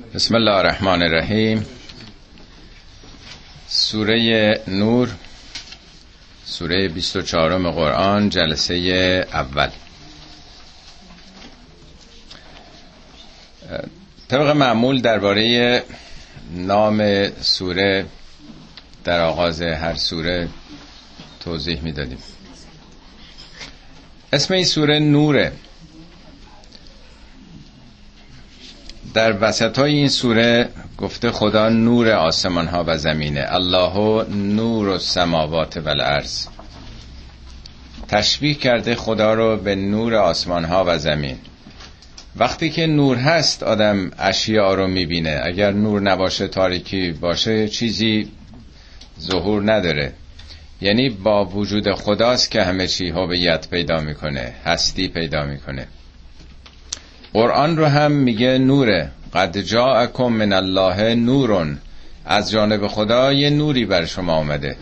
بسم الله الرحمن الرحیم سوره نور سوره 24 قرآن جلسه اول. طبق معمول درباره نام سوره در آغاز هر سوره توضیح می‌دادیم. اسم این سوره نوره. در وسط های این سوره گفته خدا نور آسمان ها و زمینه الله نور و سماوات و الارض تشبیه کرده خدا رو به نور آسمان ها و زمین. وقتی که نور هست آدم اشیاء رو می‌بینه. اگر نور نباشه تاریکی باشه چیزی ظهور نداره. یعنی با وجود خداست که همه چی هویت پیدا می‌کنه هستی پیدا می‌کنه. قرآن رو هم میگه نوره. قد جاءکم من الله نورون. از جانب خدا یه نوری بر شما آمده.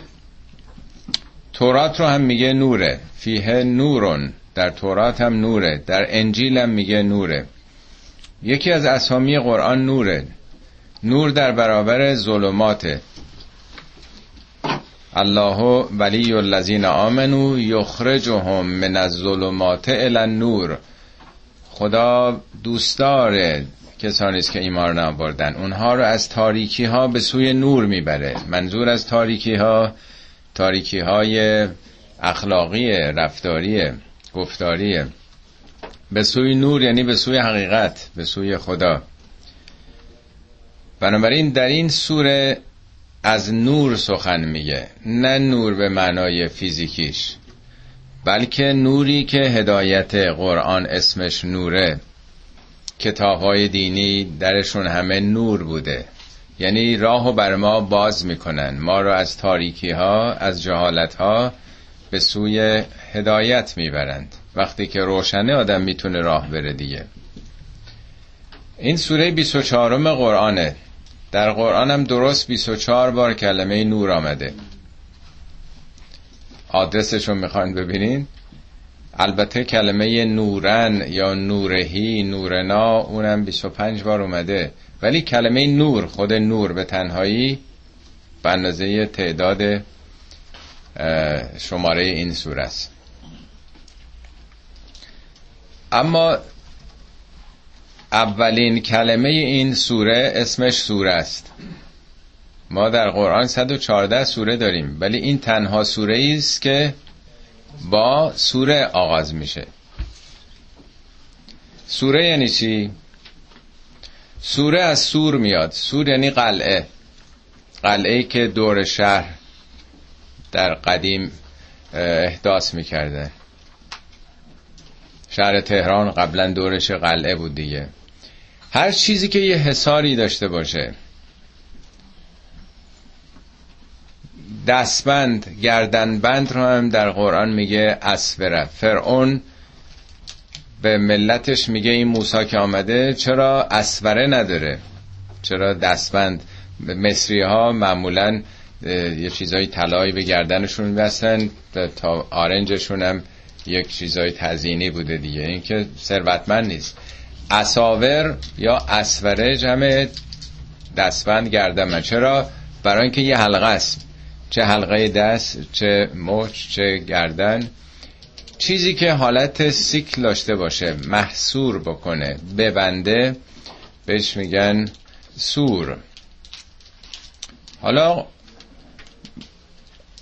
تورات رو هم میگه نوره. فیه نورون. در تورات هم نوره. در انجیل هم میگه نوره. یکی از اسامی قرآن نوره. نور در برابر ظلماته. الله ولی الذین آمنو یخرجهم من الظلمات الی النور. خدا دوستدار کسانی است که ایمان نبردن اونها رو از تاریکی ها به سوی نور می‌بره. منظور از تاریکی ها تاریکی های اخلاقی رفتاری گفتاری. به سوی نور یعنی به سوی حقیقت به سوی خدا. بنابراین در این سوره از نور سخن میگه نه نور به معنای فیزیکیش. بلکه نوری که هدایت قرآن اسمش نوره. کتاب های دینی درشون همه نور بوده. یعنی راهو بر ما باز می‌کنن. ما رو از تاریکی ها از جهالت ها به سوی هدایت می‌برند. وقتی که روشنه آدم می‌تونه راه بره دیگه. این سوره 24 قرآنه. در قرآن هم درست 24 بار کلمه نور آمده. آدرسش رو می‌خواین ببینین. البته کلمه نورن یا نورهی نورنا اونم 25 بار اومده. ولی کلمه نور خود نور به تنهایی به تعداد شماره این سوره است. اما اولین کلمه این سوره اسمش سوره است. ما در قرآن 114 سوره داریم ولی این تنها سوره است که با سوره آغاز میشه. سوره یعنی چی؟ سوره از سور میاد. سور یعنی قلعه. قلعه که دور شهر در قدیم احداث می‌کرده. شهر تهران قبلا دورش قلعه بود دیگه. هر چیزی که یه حساری داشته باشه دستبند گردنبند رو هم در قرآن میگه اسوره فرعون به ملتش میگه این موسا که آمده چرا اسوره نداره؟ چرا دستبند؟ مصری ها معمولا یه چیزای طلایی به گردنشون بستن تا آرنجشون هم یک چیزای تزینی بوده دیگه. این که ثروتمند نیست. اساور یا اسوره جمع دستبند گردن چرا؟ برای اینکه یه حلقه است. چه حلقه دست چه مچ چه گردن. چیزی که حالت سیکل داشته باشه محصور بکنه ببنده بهش میگن سور. حالا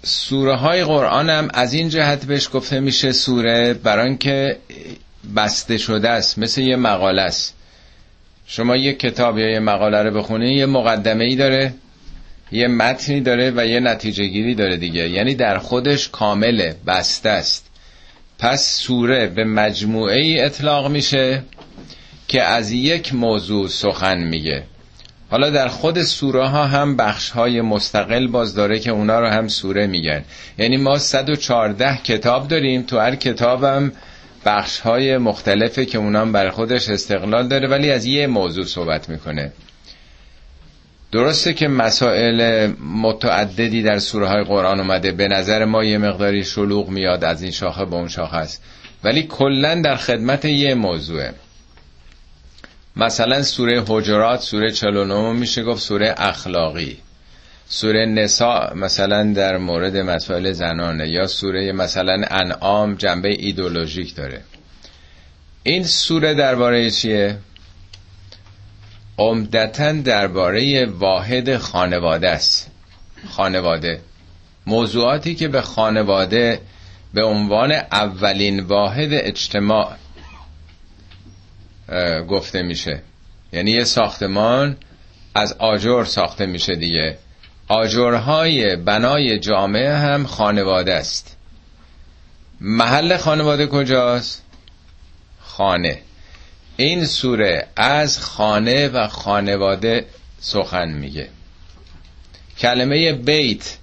سوره های قرآن هم از این جهت بهش گفته میشه سوره برای که بسته شده است مثل یه مقاله است. شما یه کتاب یا یه مقاله رو بخونید یه مقدمه ای داره. یه متنی داره و یه نتیجه گیری داره دیگه. یعنی در خودش کامله بسته است. پس سوره به مجموعه ای اطلاق میشه که از یک موضوع سخن میگه. حالا در خود سوره ها هم بخش های مستقل باز داره که اونا رو هم سوره میگن. یعنی ما 114 کتاب داریم. تو هر کتابم بخش های مختلفه که اونا هم بر خودش استقلال داره ولی از یه موضوع صحبت می‌کنه. درسته که مسائل متعددی در سوره های قرآن اومده. به نظر ما یه مقداری شلوغ میاد از این شاخه به اون شاخه است. ولی کلا در خدمت یه موضوعه مثلا سوره حجرات سوره 49 میشه گفت سوره اخلاقی. سوره نساء مثلا در مورد مسائل زنانه یا سوره مثلا انعام جنبه ایدولوژیک داره. این سوره درباره چیه؟ عمدتا درباره واحد خانواده است. خانواده. موضوعاتی که به خانواده به عنوان اولین واحد اجتماع گفته میشه. یعنی یه ساختمان از آجر ساخته میشه دیگه. آجرهای بنای جامعه هم خانواده است. محل خانواده کجاست؟ خانه. این سوره از خانه و خانواده سخن میگه. کلمه بیت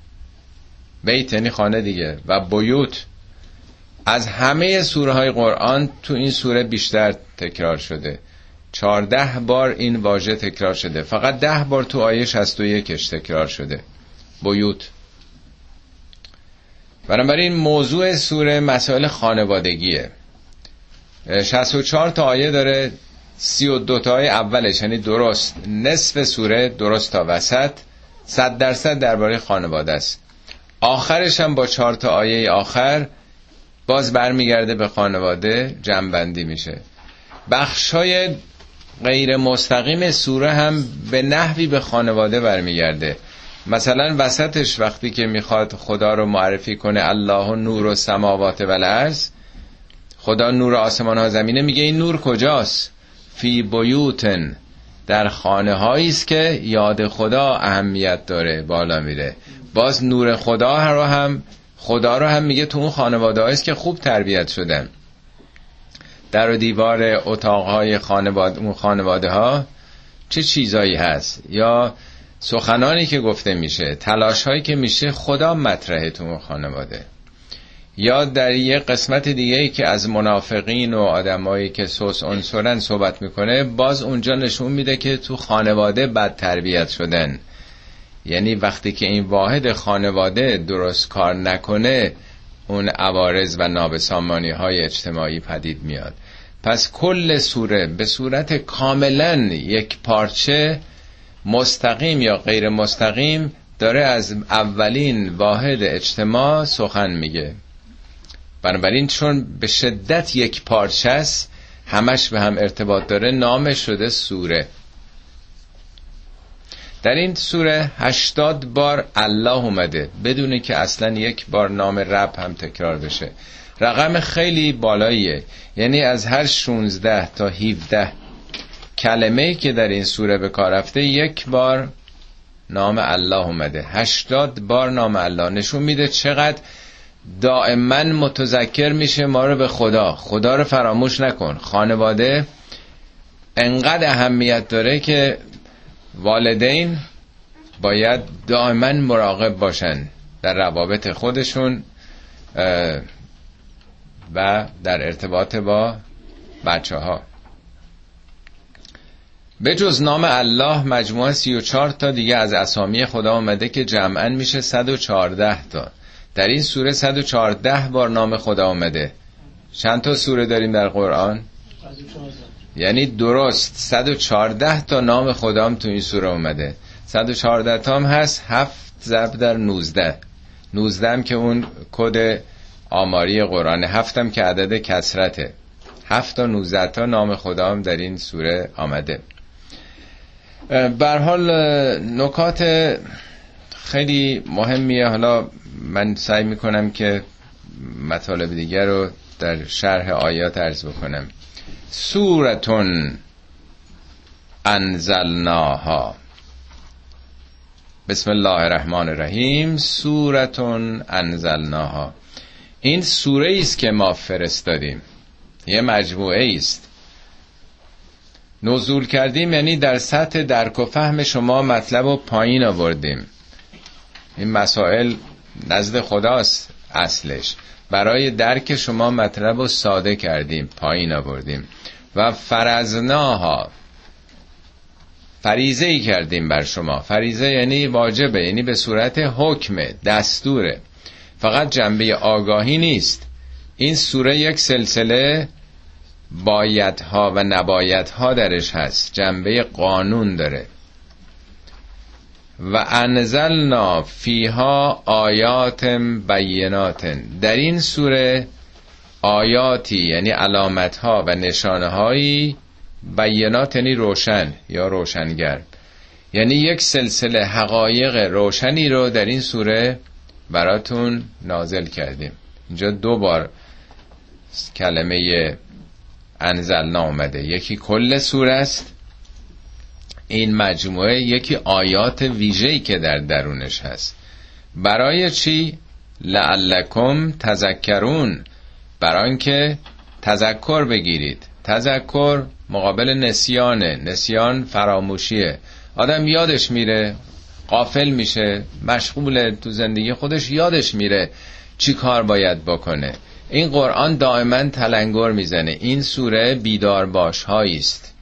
بیت یعنی خانه دیگه و بیوت از همه سوره های قرآن تو این سوره بیشتر تکرار شده. چارده بار این واژه تکرار شده. فقط ده بار تو آیه 61 تکرار شده. بیوت. بنابراین موضوع سوره مسائل خانوادگیه. 64 تا آیه داره 32 تا آیه اولش یعنی درست. نصف سوره درست تا وسط 100 درصد درباره خانواده است. آخرش هم با 4 تا آیه آخر باز برمیگرده به خانواده جنبندی میشه. بخشای غیر مستقیم سوره هم به نحوی به خانواده برمیگرده. مثلا وسطش وقتی که می‌خواد خدا رو معرفی کنه الله نور و سماوات و الارض خدا نور آسمان ها زمینه میگه این نور کجاست؟ فی بیوتن. در خانه است که یاد خدا اهمیت داره بالا میره. باز نور خدا رو هم خدا رو هم میگه تو اون خانواده است که خوب تربیت شدن در و دیوار اتاقهای خانواده اون خانواده ها چه چیزایی هست؟ یا سخنانی که گفته میشه تلاش هایی که میشه خدا مطرحه تو اون خانواده. یا در یه قسمت دیگه ای که از منافقین و آدمایی که سوس انصرن صحبت می‌کنه باز اونجا نشون میده که تو خانواده بد تربیت شدن. یعنی وقتی که این واحد خانواده درست کار نکنه اون عوارض و نابسامانی های اجتماعی پدید میاد. پس کل سوره به صورت کاملا یک پارچه مستقیم یا غیر مستقیم داره از اولین واحد اجتماع سخن میگه. بنابراین چون به شدت یک پارچه است همش به هم ارتباط داره نامش شده سوره. در این سوره هشتاد بار الله اومده بدونه که اصلا یک بار نام رب هم تکرار بشه. رقم خیلی بالاییه. یعنی از هر 16 تا 17 کلمه که در این سوره به کار رفته یک بار نام الله اومده. هشتاد بار نام الله. نشون میده چقدر دائما متذکر میشه ما رو به خدا. خدا رو فراموش نکن. خانواده انقدر اهمیت داره که والدین باید دائما مراقب باشن در روابط خودشون و در ارتباط با بچه ها به جز نام الله مجموعه 34 تا دیگه از اسامی خدا آمده که جمعا میشه 114 تا. در این سوره 114 بار نام خدا آمده. چند تا سوره داریم در قرآن؟ یعنی درست 114 تا نام خدام تو این سوره اومده 114 تا هم هست هفت ضرب در 19 19 هم که اون کد آماری قرآن هفتم که عدد کسرته. هفت تا 19 تا نام خدام در این سوره آمده. بر حال نکات خیلی مهمیه. حالا من سعی می‌کنم که مطالب دیگر رو در شرح آیات عرض بکنم. سورتون انزلناها. بسم الله الرحمن الرحیم. سورتون انزلناها. این سوره است که ما فرستادیم. یه مجموعه است. نزول کردیم یعنی در سطح درک و فهم شما مطلب و پایین آوردیم. این مسائل نزد خداست اصلش. برای درک شما مطلب رو ساده کردیم پایین آوردیم. و فرزناها فریزه ای کردیم بر شما. فریزه یعنی واجبه یعنی به صورت حکم دستوره. فقط جنبه آگاهی نیست. این سوره یک سلسله بایدها و نبایدها درش هست. جنبه قانون داره. و انزلنا فیها آیات بینات. در این سوره آیاتی یعنی علامت ها و نشانه هایی بینات یعنی روشن یا روشنگر. یعنی یک سلسله حقایق روشنی رو در این سوره براتون نازل کردیم. اینجا دو بار کلمه انزلنا آمده یکی کل سوره است این مجموعه یکی آیات ویژه‌ای که در درونش هست. برای چی؟ لعلکم تذکرون. برای اینکه تذکر بگیرید. تذکر مقابل نسیانه. نسیان فراموشیه. آدم یادش میره قافل میشه مشغول تو زندگی خودش یادش میره چی کار باید بکنه. این قرآن دائما تلنگر می‌زنه. این سوره بیدار باش است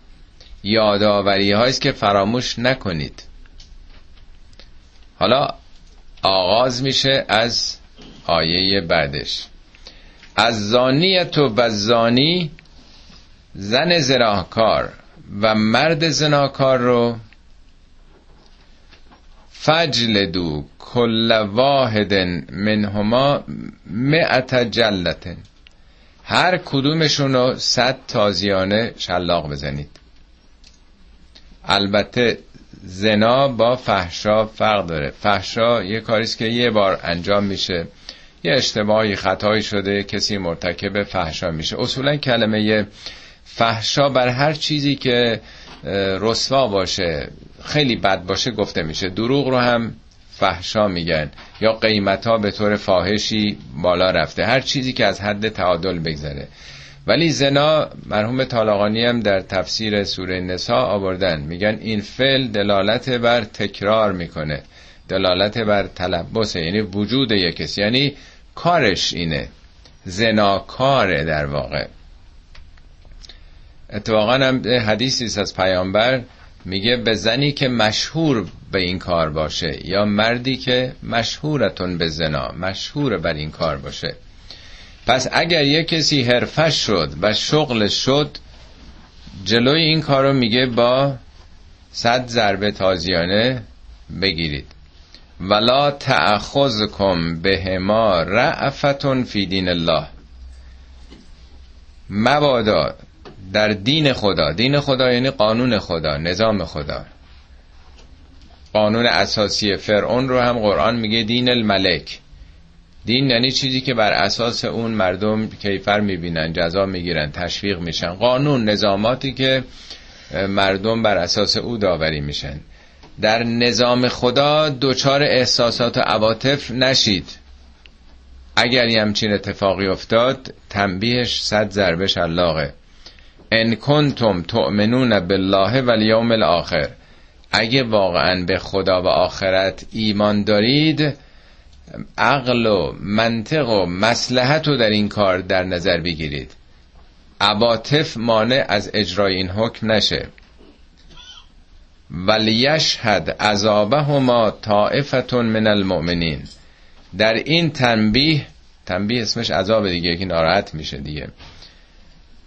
یادآوری است که فراموش نکنید. حالا آغاز میشه از آیه بعدش. از زانیت و بزانی زن زناکار و مرد زناکار رو فجلدو کل واحد منهما مئت جلتن هر کدومشون رو صد تازیانه شلاق بزنید. البته زنا با فحشا فرق داره. فحشا یه کاریست که یه بار انجام میشه. یه اشتباهی خطایی شده کسی مرتکب فحشا میشه. اصولا کلمه فحشا بر هر چیزی که رسوا باشه خیلی بد باشه گفته میشه. دروغ رو هم فحشا میگن. یا قیمت ها به طور فاحشی بالا رفته. هر چیزی که از حد تعادل بگذره. ولی زنا مرحوم طالقانی هم در تفسیر سوره نسا آوردن. میگن این فعل دلالت بر تکرار می‌کنه. دلالت بر تلبسه. یعنی وجود یک یعنی کارش اینه. زناکاره در واقع. اتفاقا هم حدیثی از پیامبر. میگه به زنی که مشهور به این کار باشه یا مردی که مشهورتون به زنا مشهور بر این کار باشه. پس اگر یه کسی حرفش شد و شغلش شد جلوی این کارو میگه با صد ضربه تازیانه بگیرید. ولا تأخذکم بهما رعفتون فی دین الله. مبادا در دین خدا دین خدا یعنی قانون خدا نظام خدا. قانون اساسی فرعون رو هم قرآن میگه دین الملک. دین یعنی چیزی که بر اساس اون مردم کیفر می‌بینن جزا می‌گیرن تشویق میشن. قانون نظاماتی که مردم بر اساس او داوری میشن. در نظام خدا دچار احساسات و عواطف نشید. اگر همچین اتفاقی افتاد تنبیهش صد ضربه شلاقه ان کنتم تؤمنون بالله و الیوم الاخر. اگه واقعا به خدا و آخرت ایمان دارید عقل و منطق و مسلحت رو در این کار در نظر بگیرید. عواطف مانع از اجرای این حکم نشه. ولیشهد عذابهما طائفتون من المؤمنین. در این تنبیه تنبیه اسمش عذاب دیگه که ناراحت میشه دیگه.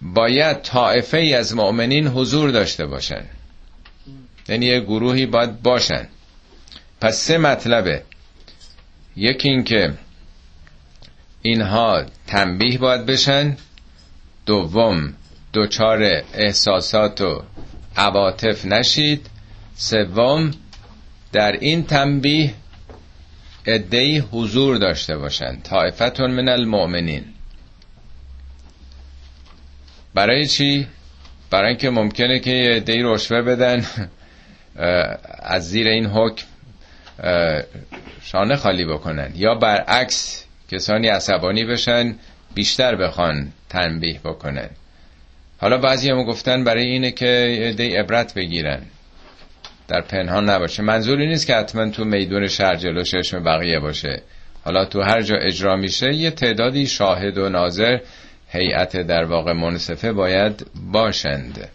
باید طائفه ای از مؤمنین حضور داشته باشن. یعنی یه گروهی باید باشن. پس سه مطلبه. یکی اینکه اینها تنبیه باید بشن دوم دوچار احساسات و عواطف نشید سوم در این تنبیه ادهی حضور داشته باشند. طائفتون من المؤمنین. برای چی؟ برای اینکه ممکنه که یه رشوه بدن. از زیر این حکم شانه خالی بکنن. یا برعکس کسانی عصبانی بشن بیشتر بخوان تنبیه بکنن. حالا بعضی هم گفتن برای اینه که دی عبرت بگیرن. در پنهان نباشه. منظوری نیست که حتما تو میدون شهر جلو چشم بقیه باشه. حالا تو هر جا اجرا میشه یه تعدادی شاهد و ناظر هیئت در واقع منصفه باید باشند.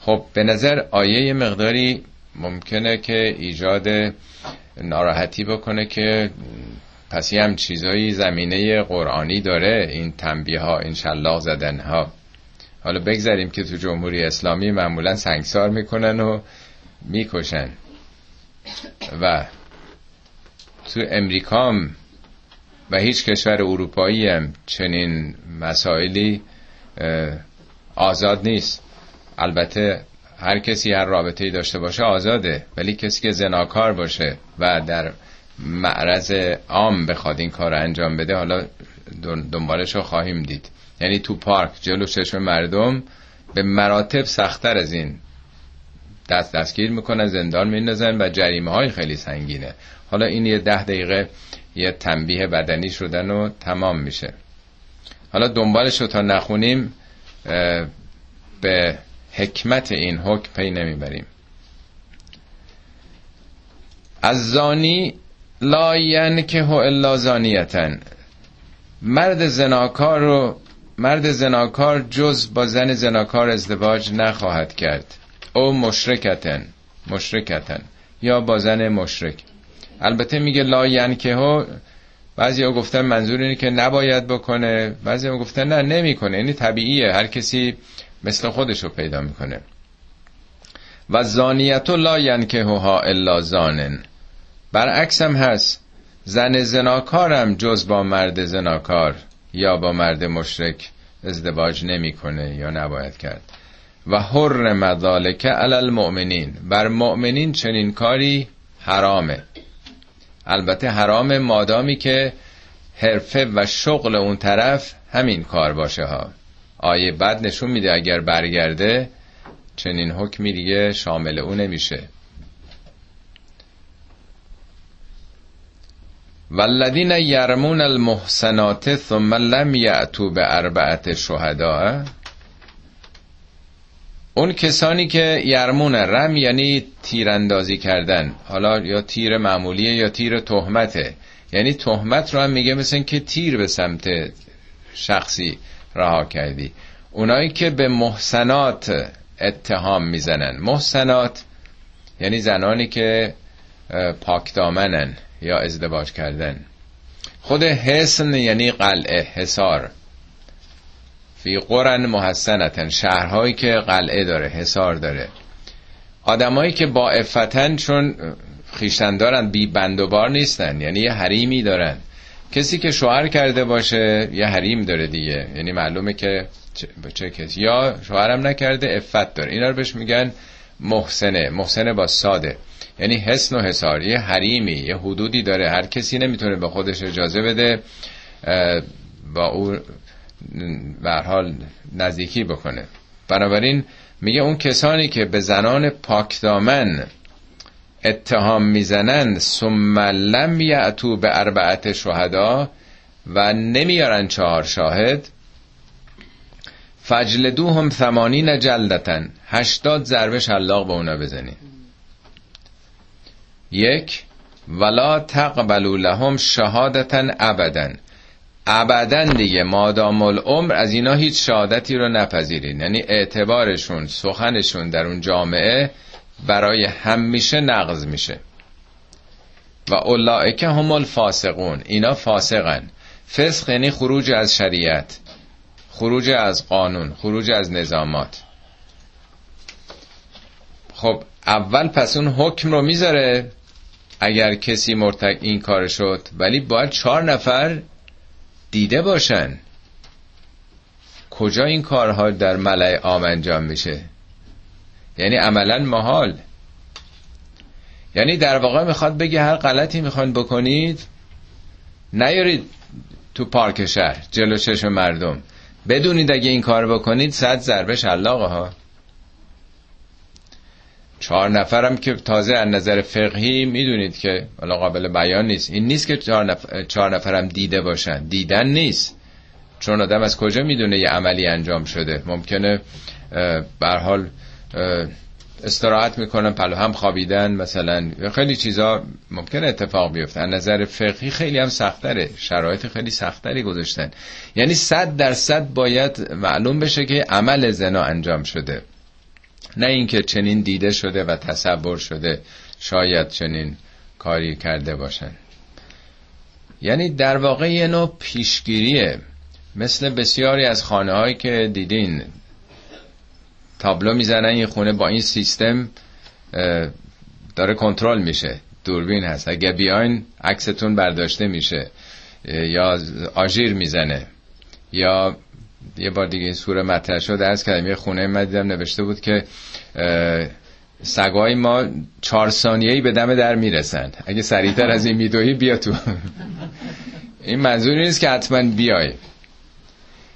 خب به نظر آیه مقداری ممکنه که ایجاد ناراحتی بکنه که پس هم چیزایی زمینه قرآنی داره این تنبیه ها این شلاق زدن ها حالا بگذاریم که تو جمهوری اسلامی معمولا سنگسار می‌کنن و می‌کشن. و تو امریکام و هیچ کشور اروپایی هم چنین مسائلی آزاد نیست. البته هر کسی هر رابطه داشته باشه آزاده ولی کسی که زناکار باشه و در معرض عام بخواد این کار انجام بده حالا دنبالش رو خواهیم دید. یعنی تو پارک جلو چشم مردم به مراتب سختتر از این دست دستگیر می‌کنن زندان میندازن و جریمه های خیلی سنگینه. حالا این یه ده دقیقه یه تنبیه بدنی شدن و تمام میشه. حالا دنبالش رو تا نخونیم به حکمت این حکم پی نمی‌بریم. از زانی لا که هو الا زانیتن. مرد زناکار رو مرد زناکار جز با زن زناکار ازدواج نخواهد کرد. او مشرکتن. مشرکتن. یا با زن مشرک. البته میگه لا که ها بعضی ها گفتن منظور اینه که نباید بکنه. بعضی ها گفتن نه نمی‌کنه. یعنی طبیعیه. هر کسی مثل خودشو پیدا می‌کنه. و زانیت لا که ها الا زانن. برعکس هم هست. زن زناکارم جز با مرد زناکار یا با مرد مشرک ازدواج نمی‌کنه یا نباید کرد. و حر مذالک علی المؤمنین. بر مؤمنین چنین کاری حرامه. البته حرام مادامی که حرفه و شغل اون طرف همین کار باشه ها. آیه بعد نشون میده اگر برگرده چنین حکمی دیگه شامل اون نمیشه. والذین یرمون المحسنات ثم لم یعتو به اربعت شهداء اون کسانی که یرمون رم یعنی تیراندازی کردن حالا یا تیر معمولیه یا تیر تهمته. یعنی تهمت رو هم میگه مثل که تیر به سمت شخصی. رها کردی. اونایی که به محسنات اتهام می‌زنن. محسنات یعنی زنانی که پاکدامنن یا ازدواج کردن. خود حسن یعنی قلعه حسار فی قرن محسنتن. شهرهایی که قلعه داره حسار داره. آدمایی که با افتن چون خیشتن دارن بی بند و بار نیستن. یعنی یه حریمی دارن. کسی که شوهر کرده باشه یه حریم داره دیگه. یعنی معلومه که چه, کسی. یا شوهرم نکرده افت داره. اینا رو بهش میگن محسنه. محسنه با ساده. یعنی حسن و حسار یه حریمی یه حدودی داره. هر کسی نمی‌تونه به خودش اجازه بده با او به حال نزدیکی بکنه. بنابراین میگه اون کسانی که به زنان پاکدامن اتهام می‌زنند ثم لم یعتو به اربعت شهدا و نمیارن چهار شاهد. فجلدوهم ثمانین جلدتن. هشتاد ضربه شلاق به اونا بزنین یک ولا تقبلوا لهم شهادتن ابدا. ابدا دیگه مادام العمر از اینا هیچ شهادتی رو نپذیرین. یعنی اعتبارشون سخنشون در اون جامعه برای همیشه نقض میشه. و اولائک هم الفاسقون اینا فاسقن. فسق یعنی خروج از شریعت خروج از قانون خروج از نظامات. خب اول پس اون حکم رو می‌ذاره اگر کسی مرتک این کار شد ولی باید چهار نفر دیده باشن. کجا این کارها در ملع عام انجام میشه؟ یعنی عملا محال. یعنی در واقع می‌خواد بگه هر غلطی می‌خوان بکنید نیارید تو پارک شهر جلو چشم مردم. بدونید اگه این کار بکنید صد ضربه شلاقه ها. چهار نفرم که تازه از نظر فقهی می‌دونید که حالا قابل بیان نیست. این نیست که چهار, نفر چهار نفرم دیده باشن. دیدن نیست. چون آدم از کجا می‌دونه یه عملی انجام شده؟ ممکنه بر حال استراحت می‌کنن پلو هم خوابیدن مثلا. خیلی چیزا ممکن اتفاق بیفته. از نظر فقهی خیلی هم سختره. شرایط خیلی سختری گذاشتن. یعنی صد درصد باید معلوم بشه که عمل زنا انجام شده. نه اینکه چنین دیده شده و تصور شده شاید چنین کاری کرده باشن. یعنی در واقع یه نوع پیشگیریه. مثل بسیاری از خانه هایی که دیدین تابلو می‌زنن یه خونه با این سیستم داره کنترل میشه. دوربین هست. اگه بیاین عکستون برداشته میشه. یا آژیر می‌زنه. یا یه بار دیگه این سوره مطرح شد از کردم یه خونه من دیدم نوشته بود که سگای ما چهار ثانیه‌ای به دم در می‌رسن اگه سریعتر از این میدوی بیا تو. این منظور نیست که حتما بیای.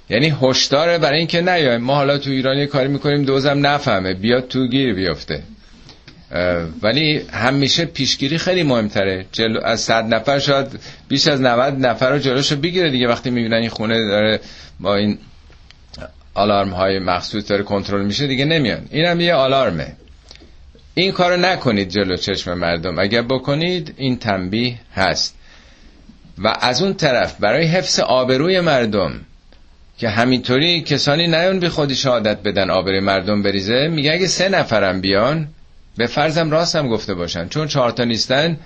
یعنی هشداره برای اینکه نیای ما حالا تو ایران یه کاری می‌کنیم دوزم نفهمه. بیاد تو گیر بیفته. ولی همیشه پیشگیری خیلی مهمتره. جلو از صد نفر شاید بیش از 90 نفر رو جلوشو بگیره دیگه. وقتی می‌بینن این خونه داره با این آلارم های مخصوص داره کنترل میشه دیگه نمیان. اینم یه آلارمه. این کارو نکنید جلو چشم مردم. اگر بکنید این تنبیه هست. و از اون طرف برای حفظ آبروی مردم که همینطوری کسانی نیان به خودی شهادت بدن آبروی مردم بریزه. میگه اگه سه نفرم بیان به فرضم راستم گفته باشن. چون چهارتا نیستن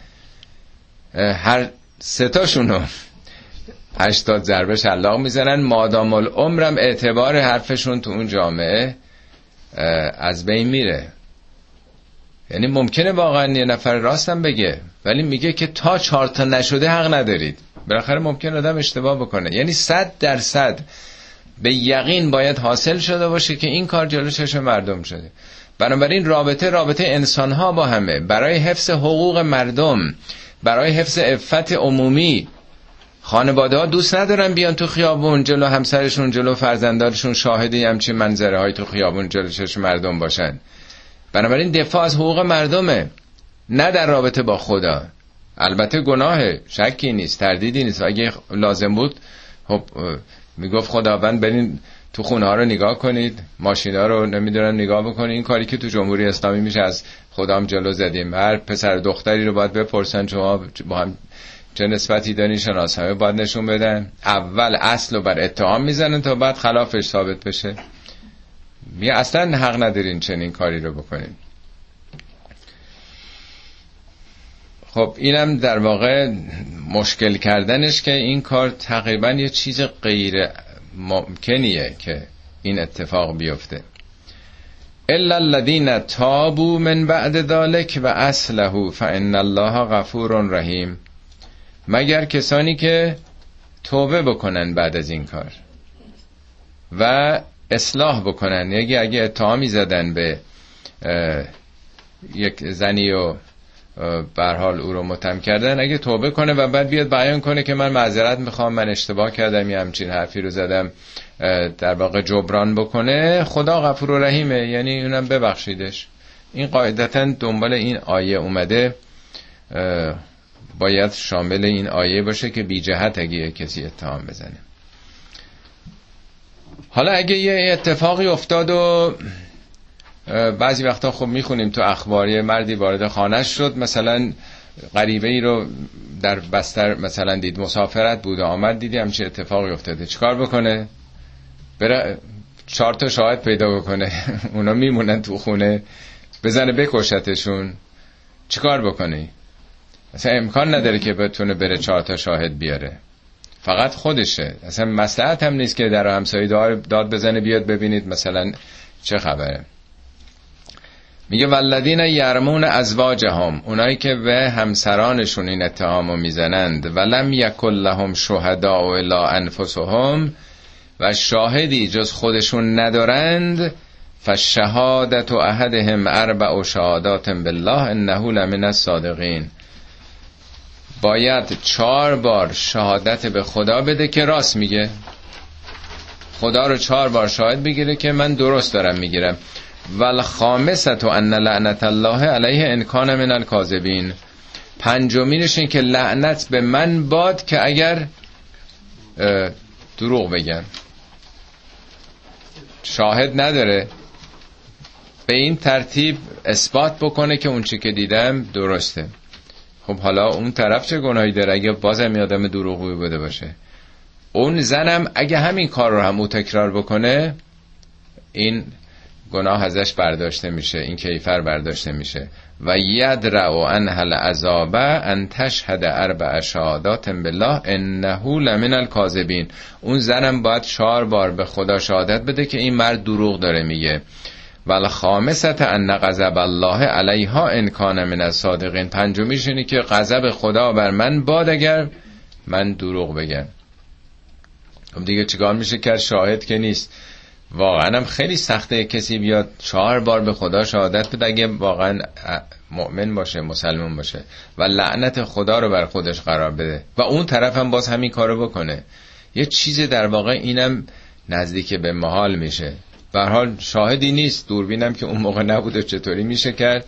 هر ستاشونو هشتاد ضربه شلاق می‌زنن. مادام العمرم اعتبار حرفشون تو اون جامعه از بین میره. یعنی ممکنه واقعا یه نفر راستم بگه ولی میگه که تا چهار تا نشده حق ندارید. بالاخره ممکن آدم اشتباه بکنه. یعنی صد درصد به یقین باید حاصل شده باشه که این کار جلو چشم مردم شده. بنابراین رابطه رابطه انسان ها با همه. برای حفظ حقوق مردم برای حفظ عفت عمومی خانواده ها دوست ندارن بیان تو خیابون جلو همسرشون جلو فرزندارشون شاهدی همچین منظره های تو خیابون جلو چشم مردم باشن. بنابراین دفاع از حقوق مردمه نه در رابطه با خدا. البته گناهه شکی نیست تردیدی نیست. اگه لازم بود خب می‌گفت خداوند برین تو خونه ها رو نگاه کنید ماشین ها رو نمی‌دونم نگاه بکنید این کاری که تو جمهوری اسلامی میشه از خدام جلو زدیم. هر پسر دختری رو باید بپرسن شما با هم چه نسبتی دارین شناس همه باید نشون بدن. اول اصل رو بر اتهام می‌زنن تا بعد خلافش ثابت بشه. می اصلا حق ندارین چنین کاری رو بکنین. خب اینم در واقع مشکل کردنش که این کار تقریبا یه چیز غیر ممکنیه که این اتفاق بیفته. الا الذين تابوا من بعد ذلك و اصله فان الله غفور رحیم. مگر کسانی که توبه بکنن بعد از این کار و اصلاح بکنن. یکی اگه اتهامی زدن به یک زنی و حال او رو متهم کردن. اگه توبه کنه و بعد بیاد بیان کنه که من معذرت می‌خوام من اشتباه کردم یه همچین حرفی رو زدم در واقع جبران بکنه. خدا غفور و رحیمه. یعنی اونم ببخشیدش. این قاعدتا دنبال این آیه اومده. باید شامل این آیه باشه که بی جهت اگه کسی اتهام بزنه. حالا اگه یه اتفاقی افتاد و بعضی وقتا خب می‌خونیم تو اخباری مردی وارد خانه شد. مثلا غریبه ای رو در بستر مثلا دید مسافرت بود و آمد دیدی همچه اتفاقی افتاده. چیکار بکنه؟ بره چهار تا شاهد پیدا بکنه. اونا میمونن تو خونه. بزنه بکشتشون. چیکار بکنی؟ اصلا امکان نداره که بتونه بره چهار تا شاهد بیاره. فقط خودشه. اصلا مسلحت هم نیست که در همسایه داد بزنه بیاد ببینید مثلا چه خبره. میگه ولدین یرمون ازواجهم اونایی که به همسرانشون این اتهامو می‌زنند ولم یکل لهم شهدا الا انفسهم و شاهدی جز خودشون ندارند فشهادت و احدهم اربع و شهادات بالله انه لمن الصادقین. باید چهار بار شهادت به خدا بده که راست میگه. خدا رو چهار بار شاهد بگیره که من درست دارم می‌گیرم. والخامست ان لعنت الله علیه انکان من الکاذبین. پنجمینش این که لعنت به من باد که اگر دروغ بگن. شاهد نداره. به این ترتیب اثبات بکنه که اون چی که دیدم درسته. خب حالا اون طرف چه گناهی داره؟ اگه بازم یادم دروغوی بوده باشه. اون زنم اگه همین کار رو هم او تکرار بکنه این گناه ازش برداشته میشه این کیفر برداشته میشه. و یدرع و انحل عذابه ان تشهد اربع شهادات بالله انه لمن الکاذبین. اون زنم باید چهار بار به خدا شهادت بده که این مرد دروغ داره میگه. ول خامست ان غضب الله علیها ان کان من الصادقین. پنجمیش اینه که غضب خدا بر من باد اگر من دروغ بگم. خب دیگه چیکار میشه؟ کرد شاهد که نیست. واقعا هم خیلی سخته کسی بیاد چهار بار به خدا شهادت بده اگه واقعا مؤمن باشه مسلمان باشه و لعنت خدا رو بر خودش قرار بده. و اون طرف هم باز همین کارو بکنه. یه چیزی در واقع اینم نزدیک به محال میشه. به حال شاهدی نیست. دوربینم که اون موقع نبوده چطوری میشه کرد.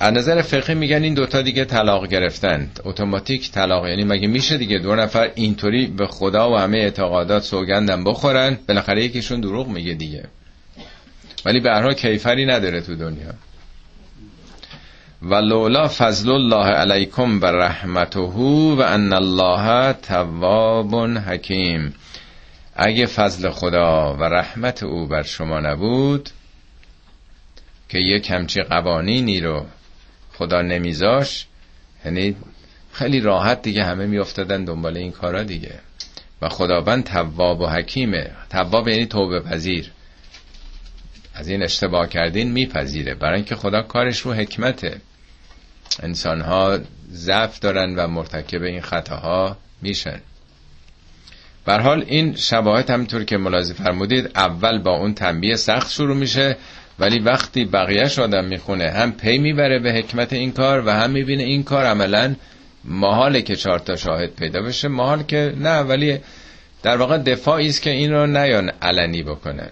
از نظر فقهی میگن این دوتا دیگه طلاق گرفتن. اتوماتیک طلاق یعنی مگه میشه دیگه دو نفر اینطوری به خدا و همه اعتقادات سوگندم بخورن؟ بالاخره یکیشون دروغ میگه دیگه. ولی به هر کیفری نداره تو دنیا. و لولا فضل الله علیکم و رحمته و ان الله تواب حکیم. اگه فضل خدا و رحمت او بر شما نبود که یک همچی قوانینی رو خدا نمیذاش یعنی خیلی راحت دیگه همه میافتادن دنبال این کارا دیگه. و خداوند تواب و حکیمه. تواب یعنی توبه پذیر. از این اشتباه کردین میپذیره. برای اینکه خدا کارش رو حکمته. انسان ها ضعف دارن و مرتکب این خطاها میشن. حال این شباهت همینطور که ملاحظه فرمودید اول با اون تنبیه سخت شروع میشه. ولی وقتی بقیهش آدم می‌خونه هم پی می‌بره به حکمت این کار و هم می‌بینه این کار عملا محاله که چهار تا شاهد پیدا بشه. محال که نه ولی در واقع دفاعی است که این رو نیان علنی بکنن.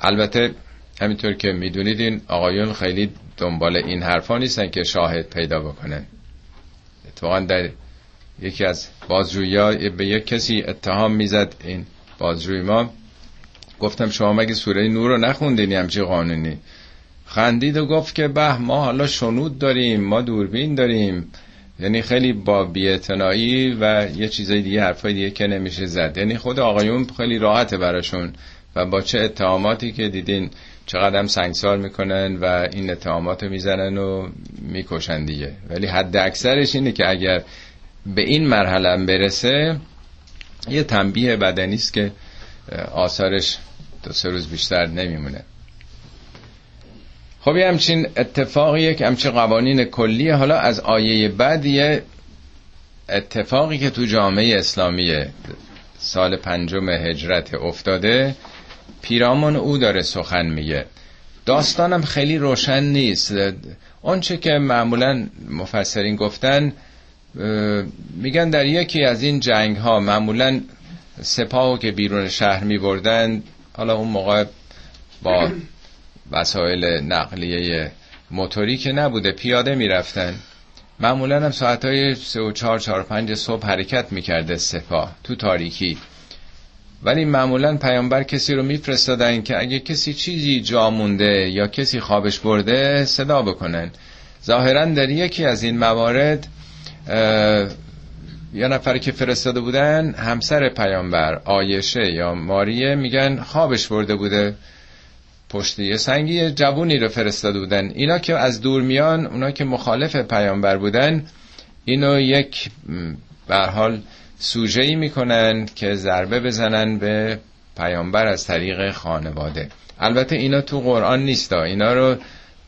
البته همینطور که می‌دونید این آقایون خیلی دنبال این حرفا نیستن که شاهد پیدا بکنن. اتفاقا در یکی از بازجویی به یک کسی اتهام می‌زد این بازجوی ما. گفتم شما مگه سوره نور رو نخوندین همچی قانونی؟ خندید و گفت که به ما حالا شنود داریم ما دوربین داریم. یعنی خیلی با بیعتنائی و یه چیزای دیگه حرفای دیگه که نمیشه زد. یعنی خود آقایون خیلی راحته براشون و با چه اتهاماتی که دیدین چقدر هم سنگسار می‌کنن و این اتهامات رو می‌زنن و می‌کشن دیگه. ولی حد اکثرش اینه که اگر به این مرحله برسه یه تنبیه بدنی است که آثارش دو سه روز بیشتر نمیمونه. خب یه همچین اتفاقیه که همچین قوانین کلیه حالا از آیه بعد یه اتفاقی که تو جامعه اسلامی سال پنجم هجرت افتاده پیرامون او داره سخن میگه. داستانم خیلی روشن نیست. آنچه که معمولا مفسرین گفتن میگن در یکی از این جنگ ها معمولا سپاهو که بیرون شهر می بردن حالا اون موقع با وسایل نقلیه موتوری که نبوده پیاده می‌رفتن. معمولا هم ساعت های سه و چهار چهار پنج صبح حرکت می‌کرده سپاه تو تاریکی. ولی معمولا پیامبر کسی رو میفرستادن که اگه کسی چیزی جا مونده یا کسی خوابش برده صدا بکنن. ظاهرا در یکی از این موارد یا نفر که فرستاده بودن همسر پیامبر آیشه یا ماریه میگن خوابش برده بوده. پشت یه سنگی جوونی رو فرستاده بودن. اینا که از دور میان اونا که مخالف پیامبر بودن اینو یک به حال سوژه ای می‌کنن که ضربه بزنن به پیامبر از طریق خانواده. البته اینا تو قرآن نیستا. اینا رو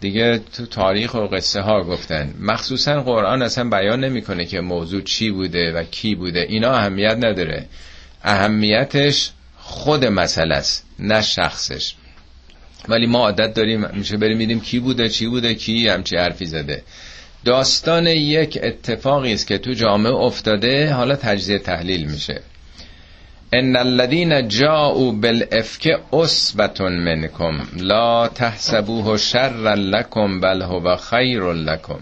دیگه تو تاریخ و قصه ها گفتن. مخصوصا قرآن اصلا بیان نمی‌کنه که موضوع چی بوده و کی بوده. اینا اهمیت نداره. اهمیتش خود مسئله است نه شخصش. ولی ما عادت داریم میشه بریم میدیم کی بوده چی بوده کی همچی حرفی زده. داستان یک اتفاقی است که تو جامعه افتاده حالا تجزیه تحلیل میشه. ان الذين جاءوا بالافك عصبه منكم لا تحسبوه شرا لكم بل هو خیر لكم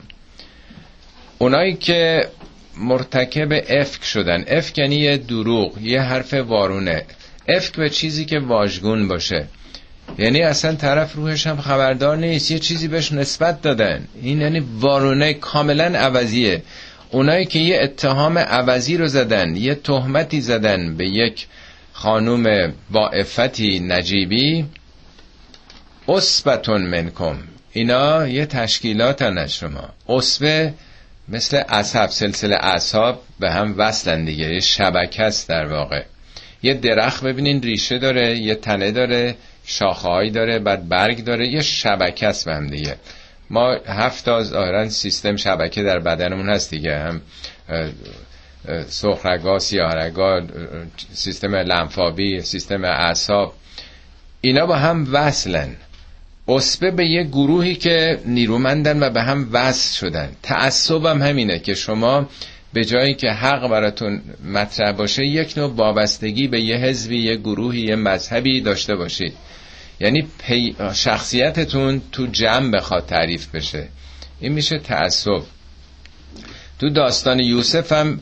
اونایی که مرتکب افک شدن افک یعنی دروغ یه حرف وارونه افک به چیزی که واژگون باشه یعنی اصلا طرف روحش هم خبردار نیست یه چیزی بهش نسبت دادن این یعنی وارونه کاملا عوضیه اونایی که یه اتهام عوضی رو زدن یه تهمتی زدن به یک خانوم با افتی نجیبی اصبتون منکم. اینا یه تشکیلات از شما. اصبه مثل اصحاب سلسله اصحاب به هم وصلن دیگه. یه شبکه است در واقع. یه درخت ببینین ریشه داره یه تنه داره شاخههایی داره بعد برگ داره. یه شبکه است هم دیگه. ما هفت تا ظاهرا سیستم شبکه در بدنمون هست دیگه. هم سخرگا سیاهرگا سیستم لنفابی سیستم اعصاب. اینا با هم وصلن. اصبه به یه گروهی که نیرومندن و به هم وصل شدن. تعصبم همینه که شما به جایی که حق براتون مطرح باشه یک نوع وابستگی به یه حزبی یه گروهی یه مذهبی داشته باشید. یعنی شخصیتتون تو جمع بخواد تعریف بشه. این میشه تعصب. تو داستان یوسف هم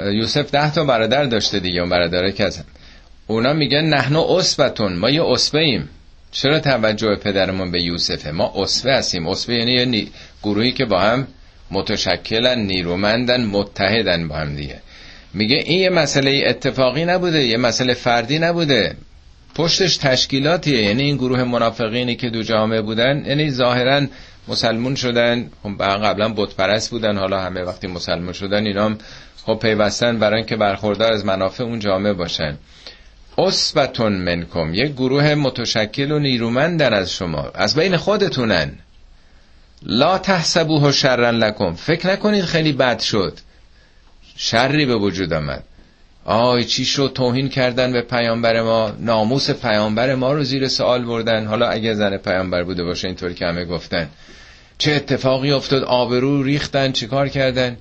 یوسف ده تا برادر داشته دیگه اون برادره که از اونا میگن نحنو اصبتون ما یه اصبه ایم چرا توجه پدرمون به یوسفه؟ ما اصبه هستیم. اصبه یعنی یه گروهی که با هم متشکلن نیرومندن متحدن با هم دیگه. میگه این یه مسئله اتفاقی نبوده یه مسئله فردی نبوده. پشتش تشکیلاتیه. یعنی این گروه منافقینی که دو جامعه بودن یعنی ظاهرا مسلمون شدن خب قبلا بت پرست بودن حالا همه وقتی مسلمون شدن اینا خب پیوستن برای اینکه برخوردار از منافع اون جامعه باشن. اصبتون منکم یک گروه متشکل و نیرومندن از شما از بین خودتونن. لا تحسبوه شرا لکم فکر نکنید خیلی بد شد. شری به وجود آمد. آی چی شد توهین کردن به پیامبر ما؟ ناموس پیامبر ما رو زیر سوال بردن. حالا اگه زن پیامبر بوده باشه اینطور که همه گفتن. چه اتفاقی افتاد؟ آبرو ریختن. چیکار کردن؟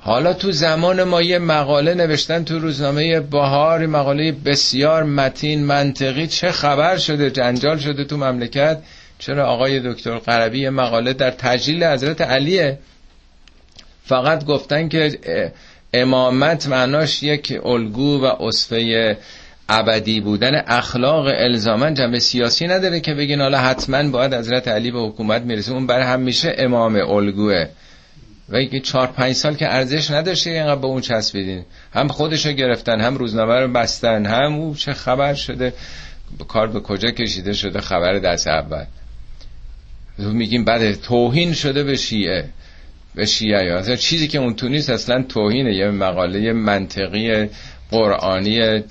حالا تو زمان ما یه مقاله نوشتن تو روزنامه بهار. مقاله بسیار متین منطقی. چه خبر شده؟ جنجال شده تو مملکت. چرا آقای دکتر قربی مقاله در تجلیل حضرت علیه؟ فقط گفتن که امامت معناش یک الگو و اصفه ابدی بودن اخلاق الزامن. جنبه سیاسی نداره که بگین حالا حتما باید حضرت علی به حکومت می‌رسه. اون هم میشه امام الگوه. و اینکه چهار پنج سال که ارزش نداشته اینقدر به اون چسبیدین. هم خودشو گرفتن هم روزنامه رو بستن هم او چه خبر شده. کار به کجا کشیده شده؟ خبر دست اول. میگیم بعد توهین شده به شیعه. به شیعه. یا چیزی که اون تو نیست اصلا توهینه یه مقاله منطقی قرآنی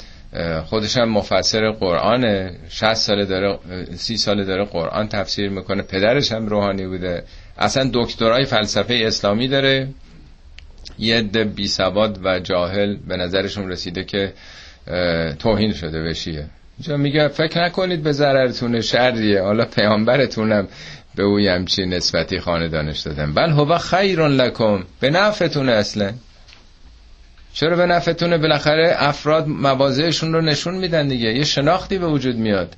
خودش هم مفسر قرآنه. 60 ساله داره 30 ساله داره قرآن تفسیر می‌کنه. پدرش هم روحانی بوده. اصلا دکترای فلسفه اسلامی داره. یه عده بی سواد و جاهل به نظرشون رسیده که توهین شده بشیه جا میگه فکر نکنید به ضررتون شریه حالا پیامبرتونم. به اوی همچی نسبتی خاندانش دادن. بل هو خیر لکم. به نفعتون اصلا. چرا به نفعتونه؟ بالاخره افراد مواضعشون رو نشون میدن دیگه. یه شناختی به وجود میاد.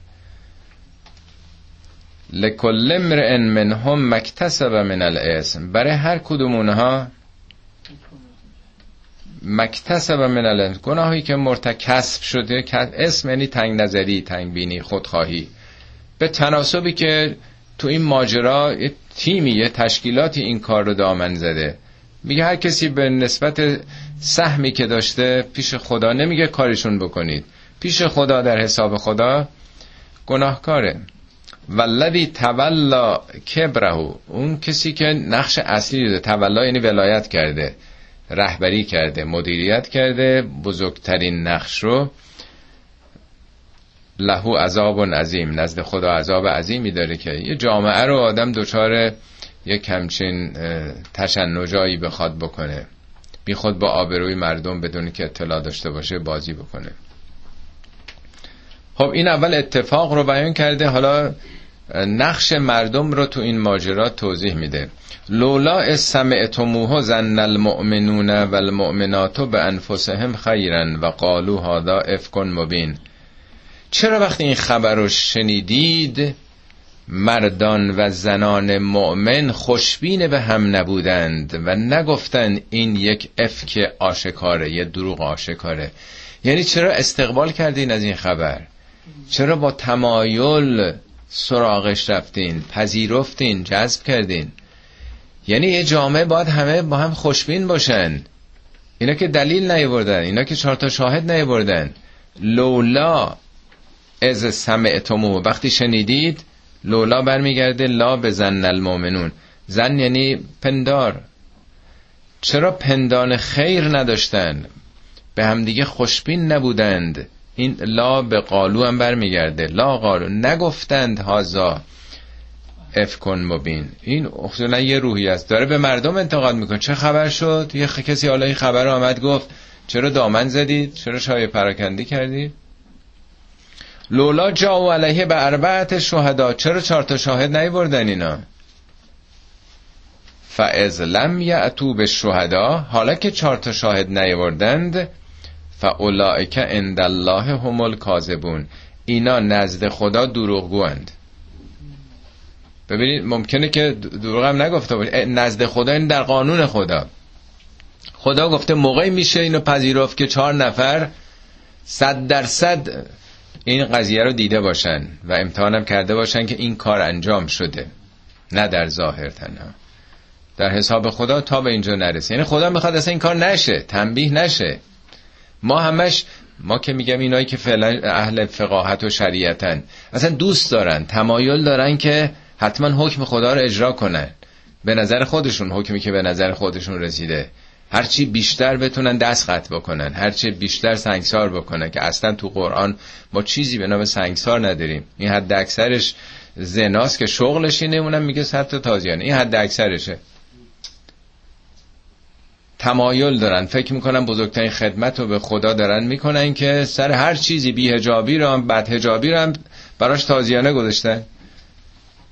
لکل امرئ منهم مکتسب من الاسم. برای هر کدوم اونها مکتسب من الاسم. گناهی که مرتکسب شده اسم یعنی تنگ نظری تنگ بینی خودخواهی. به تناسبی که تو این ماجرا یه تیمی یه تشکیلاتی این کار رو دامن زده. میگه هر کسی به نسبت سهمی که داشته پیش خدا نمیگه کارشون بکنید. پیش خدا در حساب خدا گناهکاره. ولدی تولا کبرهو اون کسی که نقش اصلی داده تولا یعنی ولایت کرده رهبری کرده مدیریت کرده بزرگترین نقش رو لهو عذاب عظیم نزد خدا عذاب عظیمی داره که یه جامعه رو آدم دچار یک کمچین تشنجایی بخواد بکنه. بی خود با آبروی مردم بدون که اطلاع داشته باشه بازی بکنه. خب این اول اتفاق رو بیان کرده. حالا نقش مردم رو تو این ماجرا توضیح میده. لولا سمعتموه زن المؤمنون و المؤمنات به انفسهم خیرن و قالو هادا افکن مبین. چرا وقتی این خبر رو شنیدید مردان و زنان مؤمن خوشبین به هم نبودند و نگفتند این یک افک آشکاره یه دروغ آشکاره. یعنی چرا استقبال کردین از این خبر؟ چرا با تمایل سراغش رفتین پذیرفتین جذب کردین؟ یعنی یه جامعه باید همه با هم خوشبین باشن. اینا که دلیل نیوردن اینا که چهار تا شاهد نیوردن لولا از سمعتمو وقتی شنیدید لولا برمیگرده لا بزن المؤمنون. زن یعنی پندار. چرا پندان خیر نداشتن به همدیگه خوشبین نبودند. این لا به قالو هم برمیگرده. لا قالو. نگفتند هازا افکن مبین. این اصولا یه روحی است. داره به مردم انتقاد می‌کنه. چه خبر شد؟ یه کسی حالا این خبر آمد گفت. چرا دامن زدید؟ چرا شای پراکندی کردید؟ لولا جاو علیه به اربعت شهدا چرا چهار تا شاهد نیوردن اینا؟ فاز لم یعتو به شهدا حالا که چهار تا شاهد نیوردند فاولائک عند الله هم الکاذبون. اینا نزد خدا دروغگوند ببینید ممکنه که دروغ هم نگفته باشه نزد خدا این در قانون خدا. خدا گفته موقعی میشه اینو پذیرفت که چهار نفر صد درصد این قضیه رو دیده باشن و امتحانم کرده باشن که این کار انجام شده نه در ظاهر تنها. در حساب خدا تا به اینجا نرسه. یعنی خدا می‌خواد اصلا این کار نشه تنبیه نشه. ما همش ما که میگم اینایی که فعلا اهل فقاهت و شریعتن اصلا دوست دارن تمایل دارن که حتما حکم خدا رو اجرا کنن. به نظر خودشون حکمی که به نظر خودشون رسیده. هرچی بیشتر بتونن دست قطع بکنن هرچی بیشتر سنگسار بکنن که اصلا تو قرآن ما چیزی به نام سنگسار نداریم. این حد اکثرش زناست که شغلش اینه اونم میگه صد تا تازیانه. این حد اکثرشه. تمایل دارن. فکر می‌کنن بزرگترین خدمت رو به خدا دارن می‌کنن که سر هر چیزی بی هجابی رو هم بد هجابی رو هم براش تازیانه گذاشتن.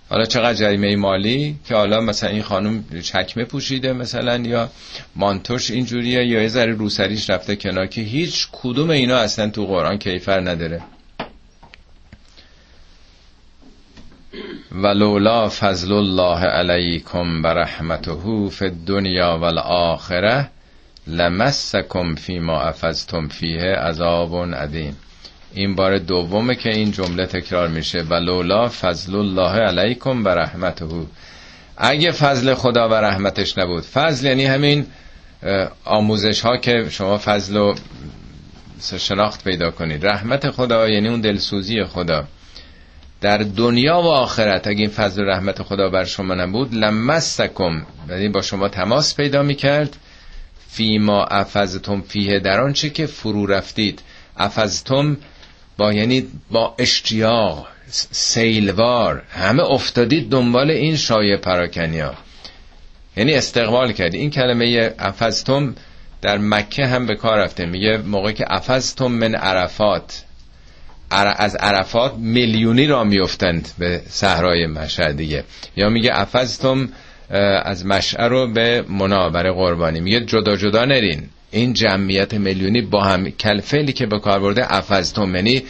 حالا چقدر جریمه مالی که حالا مثلا این خانم چکمه پوشیده مثلا یا مانتوش اینجوریه یا یه ذره روسریش رفته کنار که هیچ کدوم اینا اصلا تو قرآن کیفر نداره. ولولا فضل الله علیکم برحمته فی الدنیا والآخره لمسکم فیما افزتم فیه عذاب عظیم. این بار دومه که این جمله تکرار میشه. ولولا فضل الله علیکم و رحمته. اگه فضل خدا و رحمتش نبود. فضل یعنی همین آموزش ها که شما فضل و شناخت پیدا کنید. رحمت خدا یعنی اون دلسوزی خدا. در دنیا و آخرت اگه این فضل و رحمت خدا بر شما نبود لمستکم. یعنی با شما تماس پیدا می‌کرد. فیما افزتم فیه. در آنچه که فرو رفتید. افزتم با یعنی با اشتیاق سیلوار همه افتادید دنبال این شایع پراکنیا. یعنی استقبال کردی. این کلمه افزتم در مکه هم به کار رفته. میگه موقعی که افزتم من عرفات. از عرفات میلیونی را میفتند به صحرای مشهد دیگه. یا میگه افزتم از مشعر رو به منابر قربانی. میگه جدا جدا نرین. این جمعیت میلیونی با هم کلفلی که به کار برده افزتم یعنی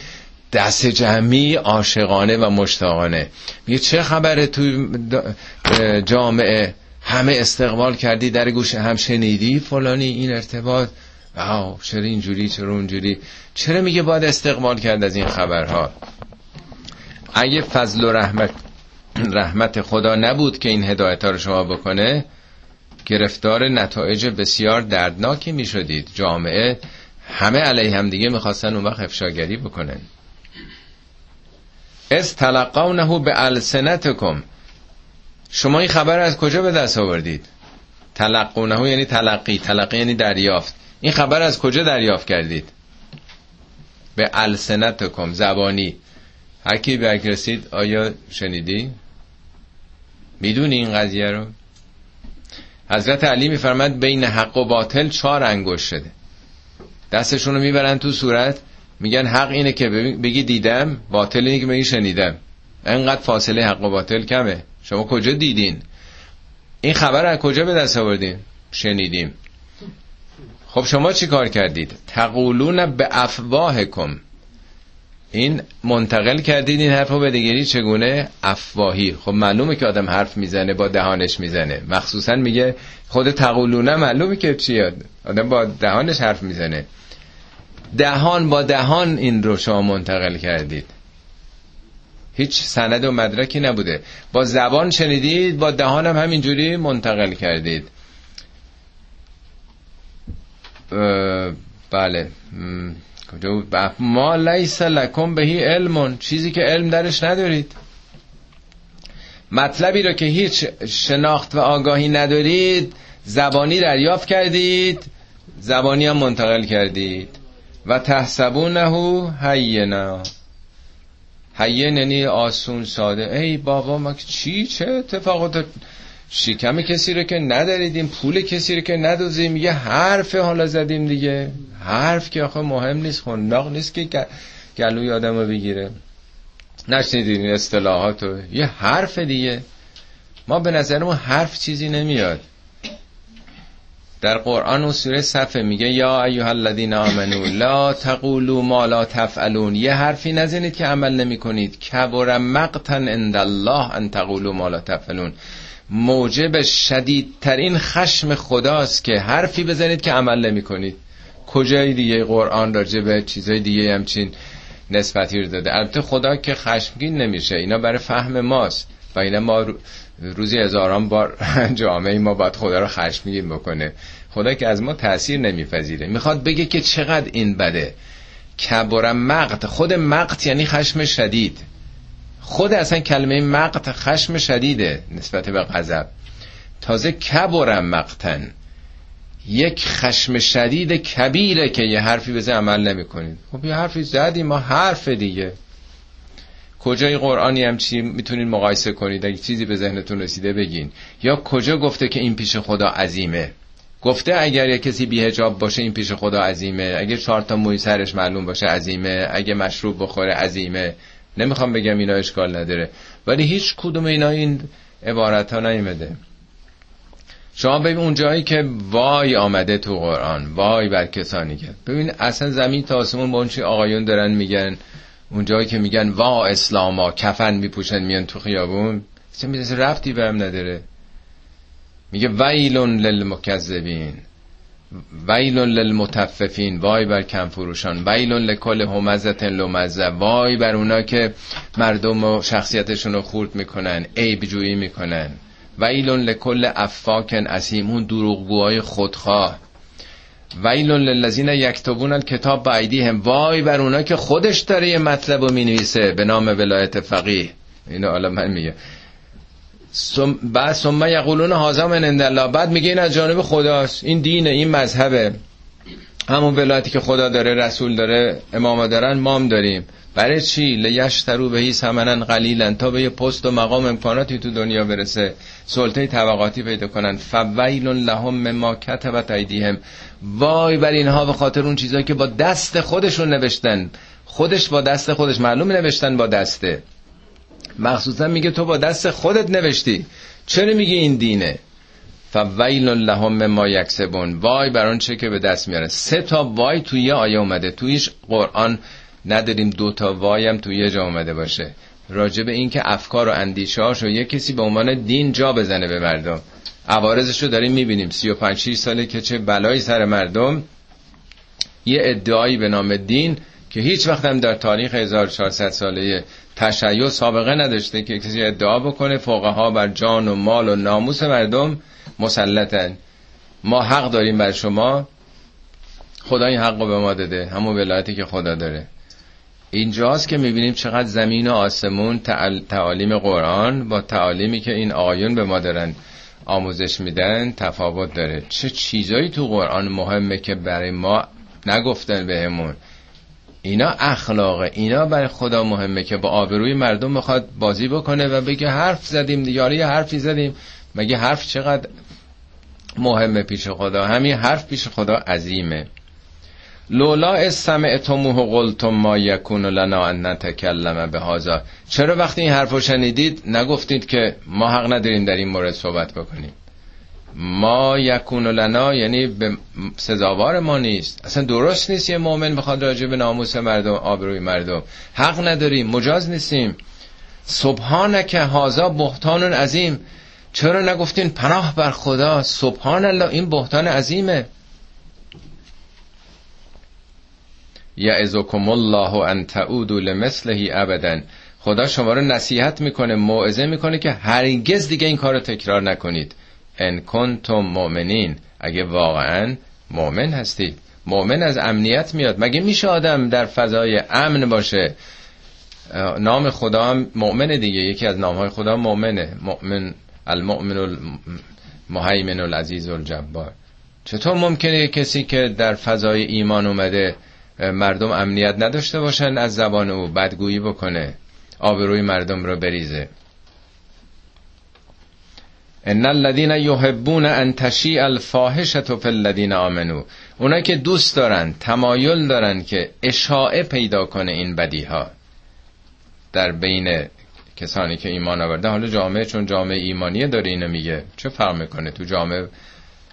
دست جمعی عاشقانه و مشتاقانه. میگه چه خبره تو جامعه؟ همه استقبال کردی در گوش هم شنیدی؟ فلانی این ارتباط؟ واو چرا اینجوری چرا اونجوری؟ چرا میگه باید استقبال کرد از این خبرها؟ اگه فضل و رحمت رحمت خدا نبود که این هدایت ها رو شما بکنه گرفتار نتایج بسیار دردناکی می شدید جامعه همه علیه هم دیگه می‌خواستن اون وقت افشاگری بکنن. از تلقونه به السنتکم. شما این خبر از کجا به دست آوردید؟ تلقونه یعنی تلقی. تلقی یعنی دریافت. این خبر از کجا دریافت کردید؟ به السنتکم. زبانی. هر کی رسید آیا شنیدی؟ می‌دونی این قضیه رو؟ حضرت علی میفرمد بین حق و باطل چهار انگوش شده. دستشون رو می‌برن تو صورت میگن حق اینه که بگی دیدم باطل اینه که بگی شنیدم. انقدر فاصله حق و باطل کمه. شما کجا دیدین؟ این خبر از کجا به دست آوردین؟ شنیدیم. خب شما چی کار کردید؟ تقولون به افواهکم. این منتقل کردید این حرف رو به دیگری چگونه؟ افواهی. خب معلومه که آدم حرف می‌زنه با دهانش می‌زنه. مخصوصا میگه خود تقولونه معلومه که چیه. آدم با دهانش حرف می‌زنه. دهان با دهان این رو شما منتقل کردید. هیچ سند و مدرکی نبوده. با زبان شنیدید با دهانم همینجوری منتقل کردید. بله. کجا ما لیس لکم بهی علمون. چیزی که علم درش ندارید. مطلبی رو که هیچ شناخت و آگاهی ندارید زبانی دریافت کردید زبانی هم منتقل کردید. و تحسبونه هینا. هین یعنی آسون ساده. ای بابا ما چی؟ چه اتفاقات؟ شکم کسی رو که نداریدیم پول کسی رو که ندوزیم یه حرف حالا زدیم دیگه. حرف که آخه مهم نیست خنداق نیست که گلوی آدم رو بگیره. نشنیدین این اصطلاحات رو یه حرف دیگه. ما به نظرمون حرف چیزی نمیاد. در قرآن و سوره صفه میگه یا ایها الذین آمنو لا تقولوا ما لا تفعلون. یه حرفی نزنید که عمل نمی کنید کبر مقتن عند الله ان تقولوا ما لا تفعلون. موجب شدیدترین خشم خداست که حرفی بزنید که عمل نمی کنید کجای دیگه قرآن راجع به چیزای دیگه همچین نسبتی رو داده؟ البته خدا که خشمگین نمیشه. اینا برای فهم ماست و اینا ما روزی هزاران بار جامعه ما باید خدا رو خشمگین بکنه. خدا که از ما تاثیر نمیپذیره. می‌خواد بگه که چقدر این بده. کبرم مقت. خود مقت یعنی خشم شدید. خود اصلا کلمه مقت خشم شدیده نسبت به غضب. تازه کبرم مقتن. یک خشم شدید کبیره که یه حرفی بزه عمل نمی کنید خب یه حرفی زدیم ما حرف دیگه. کجای قرآنی هم چی می‌تونید مقایسه کنید؟ اگه چیزی به ذهنتون رسیده بگین. یا کجا گفته که این پیش خدا عظیمه؟ گفته اگر یه کسی بیهجاب باشه این پیش خدا عظیمه. اگه چهار تا موی سرش معلوم باشه عظیمه. اگه مشروب بخوره عظیمه. نمی‌خوام بگم اینا اشکال نداره. ولی هیچ کدوم اینا این عبارت ها نیمده شما ببین اون جایی که وای آمده تو قرآن وای بر کسانی که. ببین اصلا زمین تا آسمون با اون آقایون دارن میگن اون جایی که میگن وا اسلاما کفن میپوشن میان تو خیابون. چه می‌دونی رفتی به نداره. میگه ویلون للمکذبین. ویلون للمتففین. وای بر کم فروشان ویلون لکل همزت لمزه. وای بر اونا که مردم و شخصیتشون رو خورد می‌کنن عیب جویی می‌کنن. ویلون لکل افاکن اسیم. اون دروغگوهای خودخواه. ویلون للذین یکتبون الکتاب بعیدی هم وای بر اونا که خودش داره یه مطلب رو می‌نویسه به نام ولایت فقیه. اینو حالا من میگه سم بعد ثم یقولون هازا من عند الله. بعد میگه این از جانب خداست. این دینه این مذهبه. همون ولایتی که خدا داره رسول داره امام دارن مام داریم. برای چی؟ لیشترو بهی سمنن قلیلا. تا به یه پست و مقام امکاناتی تو دنیا برسه. سلطه طبقاتی پیدا کنن. فویل لهم مما کتبت ایدیهم. وای بر اینها به خاطر اون چیزایی که با دست خودشون نوشتن. خودش با دست خودش. معلوم نوشتن با دسته. مخصوصا میگه تو با دست خودت نوشتی. چرا میگه این دینه؟ فویل لهم مما یکسبون. وای بر اون چه که به دست میاره. سه تا وای توی یه آیه اومده. تویش قرآن نداریم دو تا وایم توی یه جا اومده باشه. راجع به این که افکار و اندیشه هاشو یه کسی به عنوان دین جا بزنه به مردم. عوارضش رو داریم می‌بینیم. 35 6 ساله که چه بلایی سر مردم. یه ادعایی به نام دین که هیچ وقت هم در تاریخ 1400 ساله تشیع سابقه نداشته که کسی ادعا بکنه فقها بر جان و مال و ناموس مردم مسلطن. ما حق داریم بر شما. خدا این حق رو به ما داده. همون ولایتی که خدا داره. اینجاست که می‌بینیم چقدر زمین و آسمون تعالیم قرآن با تعالیمی که این آیون به ما دارن آموزش میدن تفاوت داره. چه چیزایی تو قرآن مهمه که برای ما نگفتن بهمون؟ اینا اخلاقه. اینا برای خدا مهمه که با آبروی مردم می‌خواد بازی بکنه و بگه حرف زدیم یه حرفی زدیم. مگه حرف چقدر مهمه پیش خدا؟ همین حرف پیش خدا عظیمه. لولا استمعتموه قلتم ما یکون لنا ان نتکلم به چرا وقتی این حرفو شنیدید نگفتید که ما حق نداریم در این مورد صحبت بکنیم. ما یکون لنا یعنی به سزاوار ما نیست. اصلا درست نیست یه مؤمن بخواد راجع به ناموس مردم آبروی مردم. حق نداریم مجاز نیستیم. که هازا بهتان عظیم. چرا نگفتین پناه بر خدا؟ سبحان الله این بهتان عظیمه. یعظکم الله ان تعودوا لمثله ابدا. خدا شما رو نصیحت می‌کنه موعظه می‌کنه که هرگز دیگه این کارو تکرار نکنید. ان کنتم مؤمنین. اگه واقعا مؤمن هستید. مؤمن از امنیت میاد. مگه میشه آدم در فضای امن باشه؟ نام خدا هم مؤمن دیگه. یکی از نامهای خدا مؤمنه. مؤمن المؤمن المهیمن العزیز الجبار. چطور ممکنه کسی که در فضای ایمان اومده مردم امنیت نداشته باشن از زبان او بدگویی بکنه آبروی مردم رو بریزه؟ ان الذين يحبون ان تشيع الفاحشه في الذين امنوا اونایی که دوست دارن تمایل دارن که اشاعه پیدا کنه این بدی ها در بین کسانی که ایمان آورده حالا جامعه چون جامعه ایمانیه داره اینو میگه. چه فرق می‌کنه تو جامعه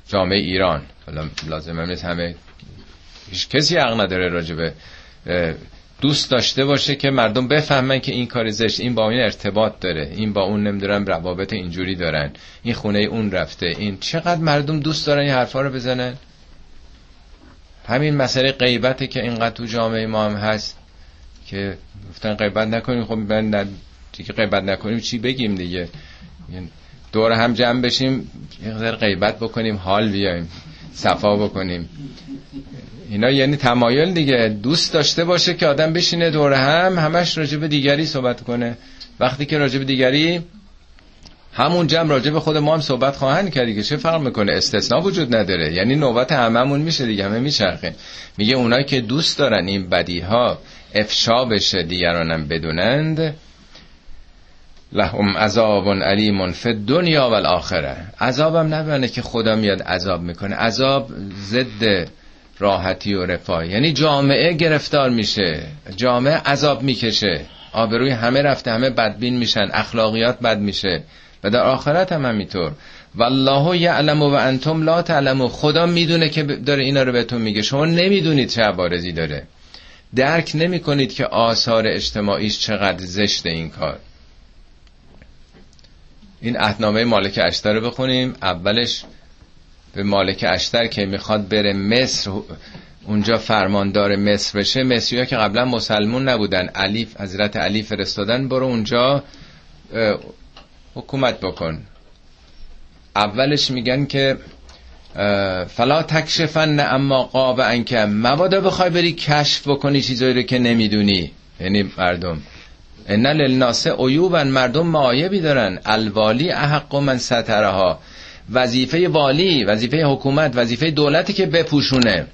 جامعه ایران؟ حالا لازمه نیست همه هیچ کسی حق نداره راجبه دوست داشته باشه که مردم بفهمن که این کار زشت این با این ارتباط داره این با اون نمی‌دونم روابط اینجوری دارن این خونه اون رفته این چقدر مردم دوست دارن این حرفا رو بزنن؟ همین مسئله غیبته که اینقدر تو جامعه ما هم هست که گفتن غیبت نکنیم. خب من دیگه غیبت نکنیم چی بگیم دیگه؟ دور هم جمع بشیم یه غیبت بکنیم حال بیایم. صفا بکنیم. اینا یعنی تمایل دیگه. دوست داشته باشه که آدم بشینه دور هم همش راجب دیگری صحبت کنه. وقتی که راجب دیگری همون جمع راجب خود ما هم صحبت خواهند کرد دیگه. چه فرق می‌کنه؟ استثناء وجود نداره. یعنی نوبت هممون میشه دیگه همه میچرخه. میگه اونایی که دوست دارن این بدی ها افشا بشه دیگرانم بدونند لهم عذاب علیم فی دنیا و الاخره عذابم نبینه که خدا میاد عذاب می‌کنه. عذاب ضد راحتی و رفاه یعنی جامعه گرفتار میشه. جامعه عذاب می‌کشه. آبروی همه رفته همه بدبین میشن. اخلاقیات بد میشه. و در آخرت هم همینطور. والله یعلم و انتم لا تعلمو خدا می‌دونه که داره اینا رو بهتون میگه. شما نمی‌دونید چه عبارزی داره. درک نمی کنید که آثار اجتماعیش چقدر زشت این کار. این احنامه مالک اشتر رو بخونیم. اولش به مالک اشتر که می‌خواد بره مصر. اونجا فرماندار مصر بشه. مصری ها که قبلا مسلمون نبودن. علیف حضرت علی فرستادن. برو اونجا حکومت بکن. اولش میگن که فلا تکشفن اما قاب انکه مبادا بخوای بری کشف بکنی چیزایی رو که نمی‌دونی. یعنی مردم. ان للناس عیوبا مردم معایبی دارن. الوالی احق من سترها. وظیفه والی وظیفه حکومت وظیفه دولتی که بپوشونه.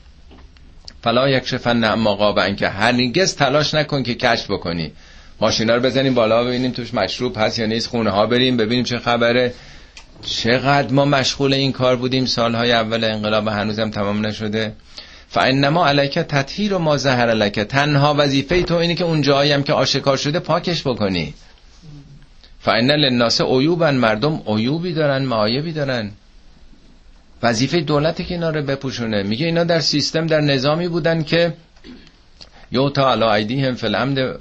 فلا یکشفن اما قاب که هرگز تلاش نکن که کشف بکنی. ماشینا رو بزنیم بالا ببینیم توش مشروب هست یا نیست خونه ها بریم ببینیم چه خبره. چقدر ما مشغول این کار بودیم سالهای اول انقلاب هنوزم تمام نشده. فانما علیک تطهیر و ما زهر لک تنها وظیفه تو اینه که اون جایی هم که آشکار شده پاکش بکنی. فان للناس عیوبا مردم عیوبی دارن معایبی دارن. وظیفه دولت که اینا رو بپوشونه. میگه اینا در سیستم در نظامی بودن که یو تا علا هم فی الامد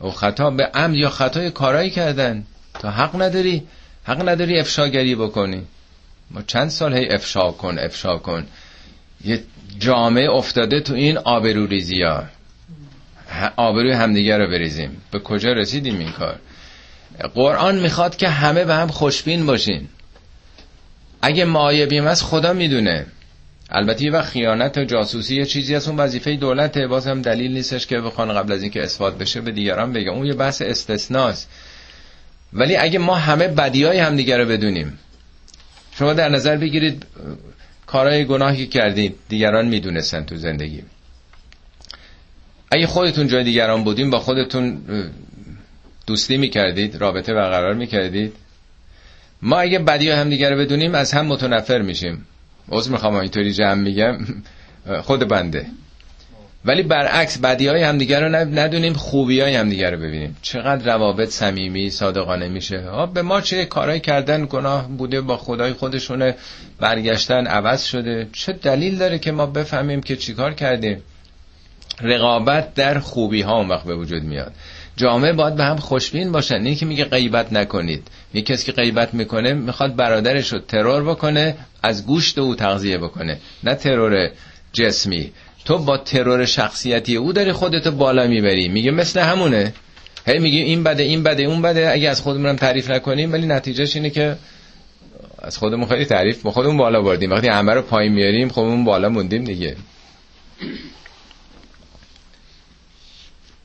و خطا به عمد یا خطای کارایی کردن. تا حق نداری حق نداری افشاگری بکنی. ما چند سال هی افشا کن افشا کن. یه جامعه افتاده تو این آبرو ریزی ها. آبروی همدیگه رو بریزیم. به کجا رسیدیم این کار؟ قرآن می‌خواد که همه به هم خوشبین باشین. اگه معایبیم از خدا می‌دونه. البته یه وقت خیانت و جاسوسی یه چیزی از اون وظیفه دولته. باز هم دلیل نیستش که بخوان قبل از اینکه اثبات بشه به دیگران بگه. اون یه بحث استثناست. ولی اگه ما همه بدیای همدیگه رو بدونیم شما در نظر بگیرید کارهای گناهی کردید دیگران می‌دونستن تو زندگی. اگه خودتون جای دیگران بودیم با خودتون دوستی می‌کردید رابطه برقرار می‌کردید. ما اگه بدی هم دیگر بدونیم از هم متنفر میشیم. عذر می‌خوام اینطوری جمع میگم. خود بنده. ولی برعکس بدی های همدیگر رو ندونیم خوبی های همدیگر رو ببینیم. چقدر روابط صمیمی صادقانه میشه. به ما چه کارهایی کردن گناه بوده با خدای خودشونه برگشتن عوض شده. چه دلیل داره که ما بفهمیم که چیکار کردیم؟ رقابت در خوبی ها اون وقت به وجود میاد. جامعه باید به هم خوشبین باشن این که میگه غیبت نکنید. یه کسی که غیبت می‌کنه می‌خواد برادرش رو ترور بکنه از گوشت او تغذیه بکنه. نه ترور جسمی. تو با ترور شخصیتی او داری خودتو بالا می‌بری. میگه مثل همونه. هی میگه این بده این بده اون بده. اگه از خودمونم تعریف نکنیم ولی نتیجهش اینه که از خودمون خیلی تعریف با خودمون بالا بردیم. وقتی همه رو پایین میاریم خودمون بالا موندیم دیگه.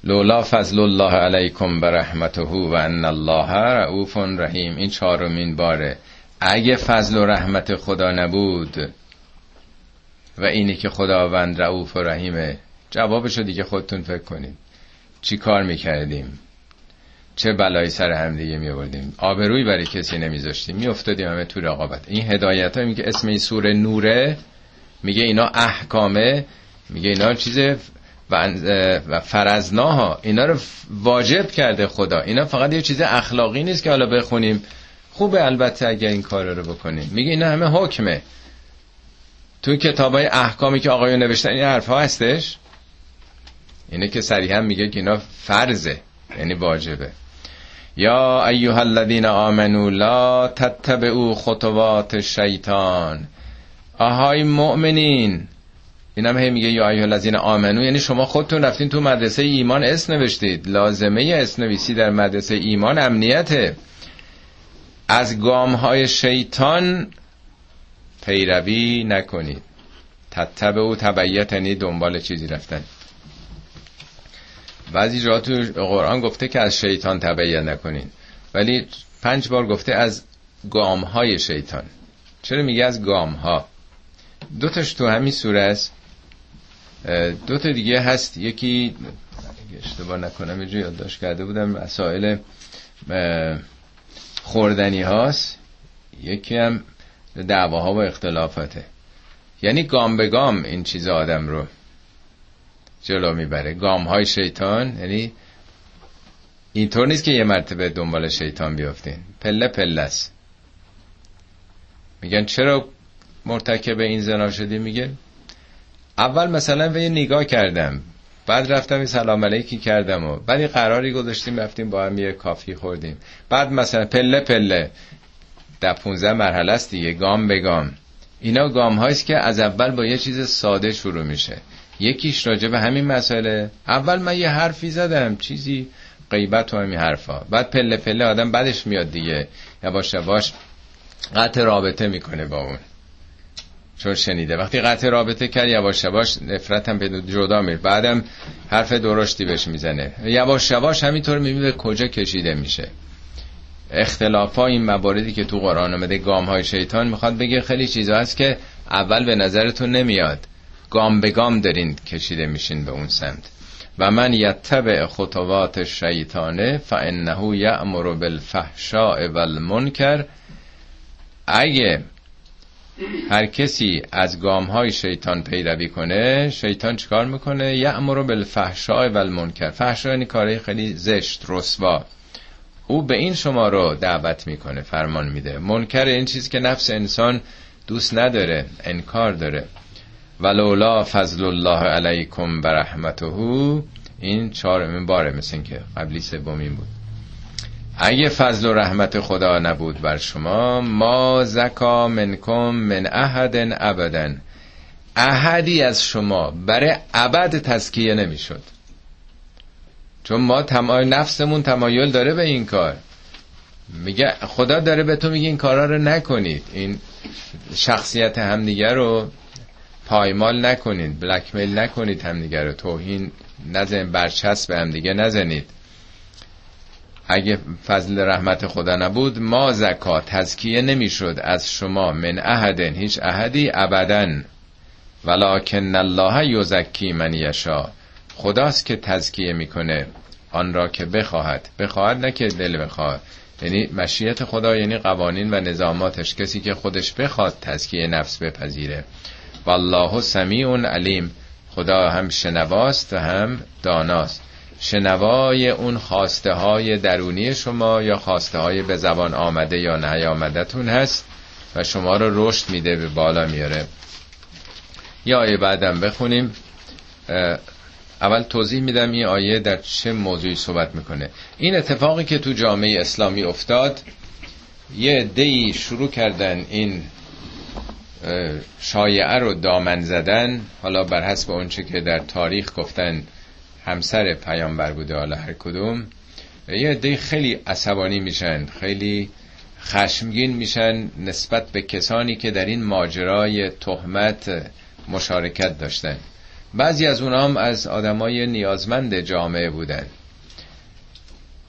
لولا فضل الله علیکم برحمته و ان الله رعوف رحیم. این چهارمین باره. اگه فضل و رحمت خدا نبود و اینی که خداوند رعوف و رحیمه. جوابشو دیگه خودتون فکر کنید. چی کار می‌کردیم؟ چه بلایی سر هم دیگه می آبروی برای کسی نمیذاشتیم. میافتادیم همه تو رقابت. این هدایت ها میگه اسم این سوره نوره. میگه اینا احکامه. میگه اینا چیز و فرزناها اینا رو واجب کرده خدا. اینا فقط یه چیز اخلاقی نیست که حالا بخونیم. خوبه البته اگر این کار رو بکنیم. میگه اینا همه حکمه. تو کتاب های احکامی که آقایون نوشتن این حرف ها هستش؟ اینه که صریحا میگه که اینا فرضه یعنی واجبه. یا ایها الذین آمنوا لا تتبعوا خطوات الشیطان. آهای مؤمنین اینم هی میگه یا ایها الذین آمنوا یعنی شما خودتون رفتین تو مدرسه ایمان اسم نوشتید. لازمه اسم نویسی در مدرسه ایمان امنیته. از گام های شیطان پیروی نکنید. تتبع و تبعیت یعنی دنبال چیزی رفتن. بعضی جا تو قرآن گفته که از شیطان تبعیت نکنین. ولی پنج بار گفته از گام های شیطان. چرا میگه از گام ها دو تاش تو همین سوره است. دو تا دیگه هست. یکی اشتباه نکنم یه یادداشت کرده بودم مسائل خوردنی هاست. یکی هم دعواها و اختلافاته. یعنی گام به گام این چیز آدم رو جلو می‌بره. گام های شیطان یعنی اینطور نیست که یه مرتبه دنبال شیطان بیافتین پله پله است. میگن چرا مرتکب این زنا شدی؟ میگه اول مثلا به یه نگاه کردم. بعد رفتم این سلام علیکی کردم و بعد قراری گذاشتیم رفتیم با هم یه کافی خوردیم. بعد مثلا پله پله در 15 مرحله است دیگه. گام به گام. اینا گام هاییست که از اول با یه چیز ساده شروع میشه. یکیش راجع به همین مسئله. اول من یه حرفی زدم چیزی غیبت و همین حرفا. بعد پله پله آدم بعدش میاد دیگه. یواش یواش قطع رابطه می‌کنه با اون. چون شنیده. وقتی قطع رابطه کرد یواش یواش نفرت هم به جدا میره. بعدم حرف درشتی بهش می‌زنه. یواش یواش همینطور می‌بینه به کجا کشیده میشه. اختلاف ها این مواردی که تو قرآن آمده گام های شیطان می‌خواد بگه خیلی چیزا هست که اول به نظرتون نمیاد. گام به گام دارین کشیده میشین به اون سمت. و من یتبع خطوات شیطانه فانه یأمر بالفحشاء والمنکر. اگه هر کسی از گام های شیطان پیروی کنه شیطان چیکار می‌کنه؟ یأمر بالفحشاء والمنکر. فحشا یعنی کارهای خیلی زشت رسوا. او به این شما رو دعوت می‌کنه فرمان میده. منکر این چیز که نفس انسان دوست نداره انکار داره. ولولا فضل الله علیکم برحمته این چهارمین باره مثل که قبلی سومین بود. اگه فضل و رحمت خدا نبود بر شما ما زکا منکم من احد ابدا احدی از شما برای ابد تزکیه نمی‌شد. چون ما تمایل نفسمون تمایل داره به این کار. میگه خدا داره به تو میگه این کارا رو نکنید. این شخصیت همدیگه رو پایمال نکنید. بلکمیل نکنید همدیگه رو. توهین نزن برچسب به همدیگه نزنید. اگه فضل رحمت خدا نبود ما زکات تزکیه نمی‌شد. از شما من احدن. هیچ احدی ابدا. ولکن الله یزکی من یشا خداست که تزکیه می‌کنه آن را که بخواهد. بخواهد نه که دل بخواهد یعنی مشیت خدا یعنی قوانین و نظاماتش. کسی که خودش بخواد تزکیه نفس بپذیره. والله سمیع علیم. خدا هم شنواست و هم داناست. شنوای اون خواسته های درونی شما یا خواسته های به زبان آمده یا نیامدتون هست و شما رو رشد میده به بالا میاره یا آیه بعدم بخونیم. اول توضیح میدم این آیه در چه موضوعی صحبت می‌کنه. این اتفاقی که تو جامعه اسلامی افتاد یه دی شروع کردن این شایعه رو دامن زدن. حالا بر حسب اونچه که در تاریخ گفتن همسر پیامبر بوده حالا هر کدوم یه عده خیلی عصبانی میشن خیلی خشمگین میشن نسبت به کسانی که در این ماجرای تهمت مشارکت داشتن. بعضی از اونها هم از آدمای نیازمند جامعه بودن.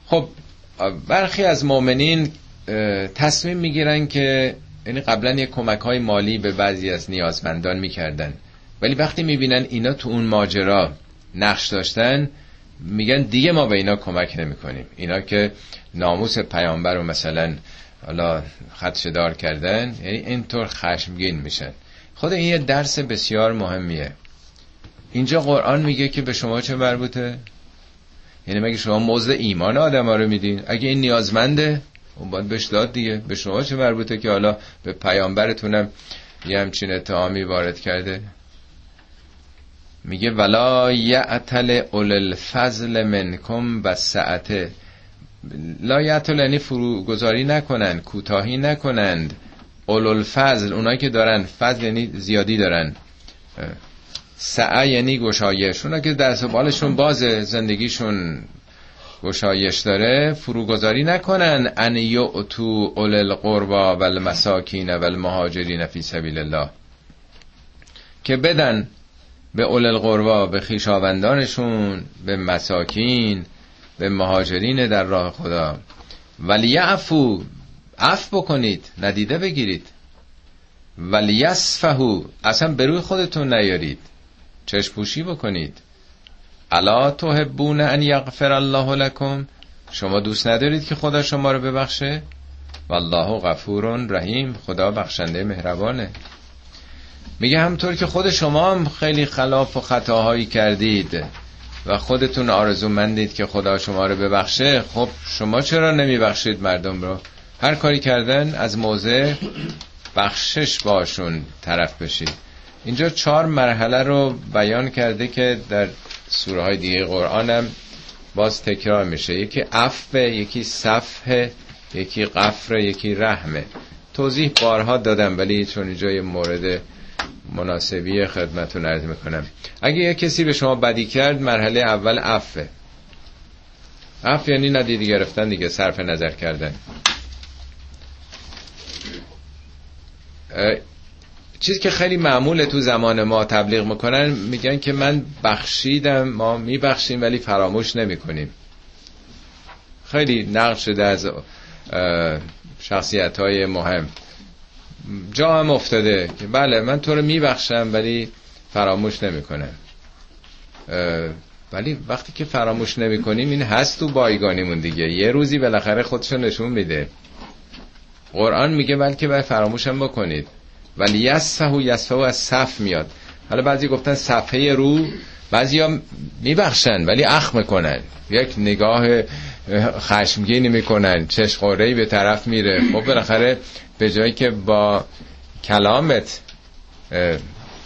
خب برخی از مؤمنین تصمیم می‌گیرن که یعنی قبلا یک کمک های مالی به بعضی از نیازمندان می‌کردن. ولی وقتی می‌بینن اینا تو اون ماجرا نقش داشتن میگن دیگه ما به اینا کمک نمی‌کنیم. اینا که ناموس پیامبر رو مثلا حالا خدشه دار کردن یعنی اینطور خشمگین میشن. خود این یه درس بسیار مهمیه. اینجا قرآن میگه که به شما چه مربوطه؟ یعنی مگه شما موضع ایمان آدم ها رو میدین؟ اگه این نیازمنده اون باید بهش داد دیگه. به شما چه مربوطه که حالا به پیامبرتونم یه همچین اتهامی وارد کرده؟ میگه ولا یعتل اول الفضل منکم و سعته لا یعتل یعنی فروگذاری نکنند کوتاهی نکنند. اول الفضل اونایی که دارن فضل یعنی زیادی دارن. سعه یعنی گشایش. اونا که دست و بالشون باز زندگیشون گشایش داره فروگذاری نکنن. ان یعتو اول القربا و المساکین و المهاجرین فی سبیل الله. که بدن به اول القربا به خیشاوندانشون به مساکین به مهاجرین در راه خدا. ولی عفو عفو بکنید ندیده بگیرید. ولی اصلا به روی خودتون نیارید. چشپوشی بکنید. الا تحبون ان یغفر الله لکم. شما دوست ندارید که خدا شما رو ببخشه؟ والله غفور رحیم. خدا بخشنده مهربانه. میگه همطور که خود شما هم خیلی خلاف و خطاهایی کردید و خودتون آرزومندید که خدا شما رو ببخشه خب شما چرا نمیبخشید مردم رو؟ هر کاری کردن از موضع بخشش باشون طرف بشید. اینجا چهار مرحله رو بیان کرده که در سوره های دیگه قرآن هم باز تکرار میشه. یکی عفو یکی صفحه یکی قفر یکی رحمه توضیح بارها دادم ولی چون اینجا مورد مناسبی خدمتون عرض می‌کنم. اگه یه کسی به شما بدی کرد مرحله اول عفه عفو یعنی ندیدی گرفتن دیگه صرف نظر کردن. چیزی که خیلی معموله تو زمان ما تبلیغ می‌کنن میگن که من بخشیدم ما میبخشیم ولی فراموش نمی‌کنیم. خیلی نقل شده از شخصیت های مهم. جا هم افتاده که بله من تو رو میبخشم ولی فراموش نمی‌کنم. ولی وقتی که فراموش نمی‌کنیم این هست تو بایگانیمون دیگه. یه روزی بالاخره خودشو نشون میده. قرآن میگه بلکه باید فراموشم بکنید. ولی یسفه و یسفه از صف میاد. حالا بعضی گفتن صفحه رو بعضی ها میبخشن ولی اخ می‌کنن. یک نگاه خشمگینی می‌کنن چشقورهی به طرف میره. خب بالاخره به جایی که با کلامت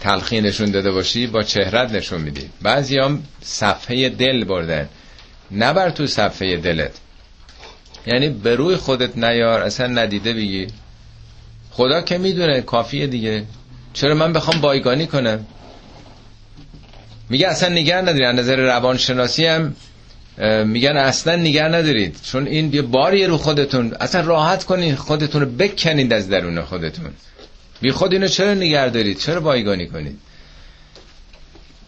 تلخی نشون داده باشی با چهرت نشون میدی. بعضی هم صفحه دل بردن. نبر تو صفحه دلت. یعنی به روی خودت نیار اصلا ندیده بگی. خدا که می‌دونه کافیه دیگه. چرا من بخوام بایگانی کنم؟ میگه اصلا نگر نداری از نظر روانشناسی هم میگن اصلا نگر ندارید. چون این یه باری رو خودتون. اصلا راحت کنین خودتون رو بکنید از درون خودتون. بی خود اینو چرا نگر دارید؟ چرا بایگانی کنید؟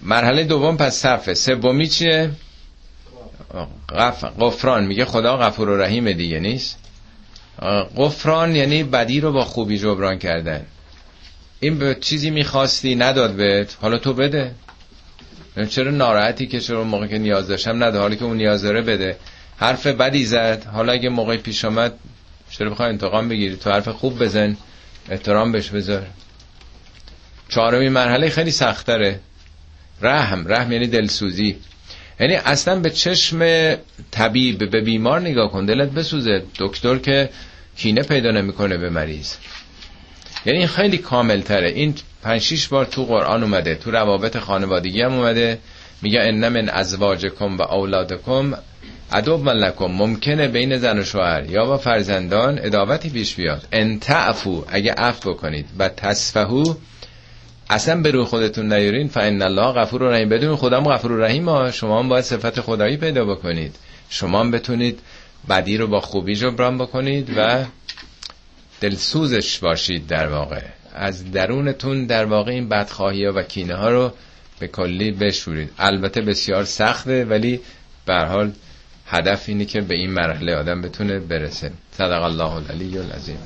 مرحله دوم پس صفه سومی چیه؟ غف... قفران میگه خدا غفور و رحیم دیگه نیست؟ قفران یعنی بدی رو با خوبی جبران کردن این به چیزی می‌خواستی نداد بهت حالا تو بده. چرا ناراحتی که چرا موقع که نیاز داشتم نده حالا که اون نیاز داره بده. حرف بدی زد حالا اگه موقع پیش آمد چرا بخوای انتقام بگیری؟ تو حرف خوب بزن احترام بهش بذار. چهارمی مرحله خیلی سختره رحم رحم یعنی دلسوزی. یعنی اصلا به چشم طبیب به بیمار نگاه کن دلت بسوزه. دکتر که کینه پیدا نمی‌کنه به مریض. یعنی خیلی کامل تره این پنج شیش بار تو قرآن اومده تو روابط خانوادگی هم اومده. میگه ان من ازواجکم و اولادکم ادب لکم. ممکنه بین زن و شوهر یا با فرزندان اداوتی پیش بیاد. ان تعفو اگه عفو بکنید. و تصفهو اصلا به روی خودتون نیارین. فان الله غفور رحیم. بدون خودم غفور رحیم ها. شما هم باید صفت خدایی پیدا بکنید. شما هم بتونید بدی رو با خوبی جبران بکنید و دلسوزش باشید در واقع. از درونتون در واقع این بدخواهی ها و کینه ها رو به کلی بشورید. البته بسیار سخته ولی به حال هدف اینه که به این مرحله آدم بتونه برسه. صدق الله العلی العظیم.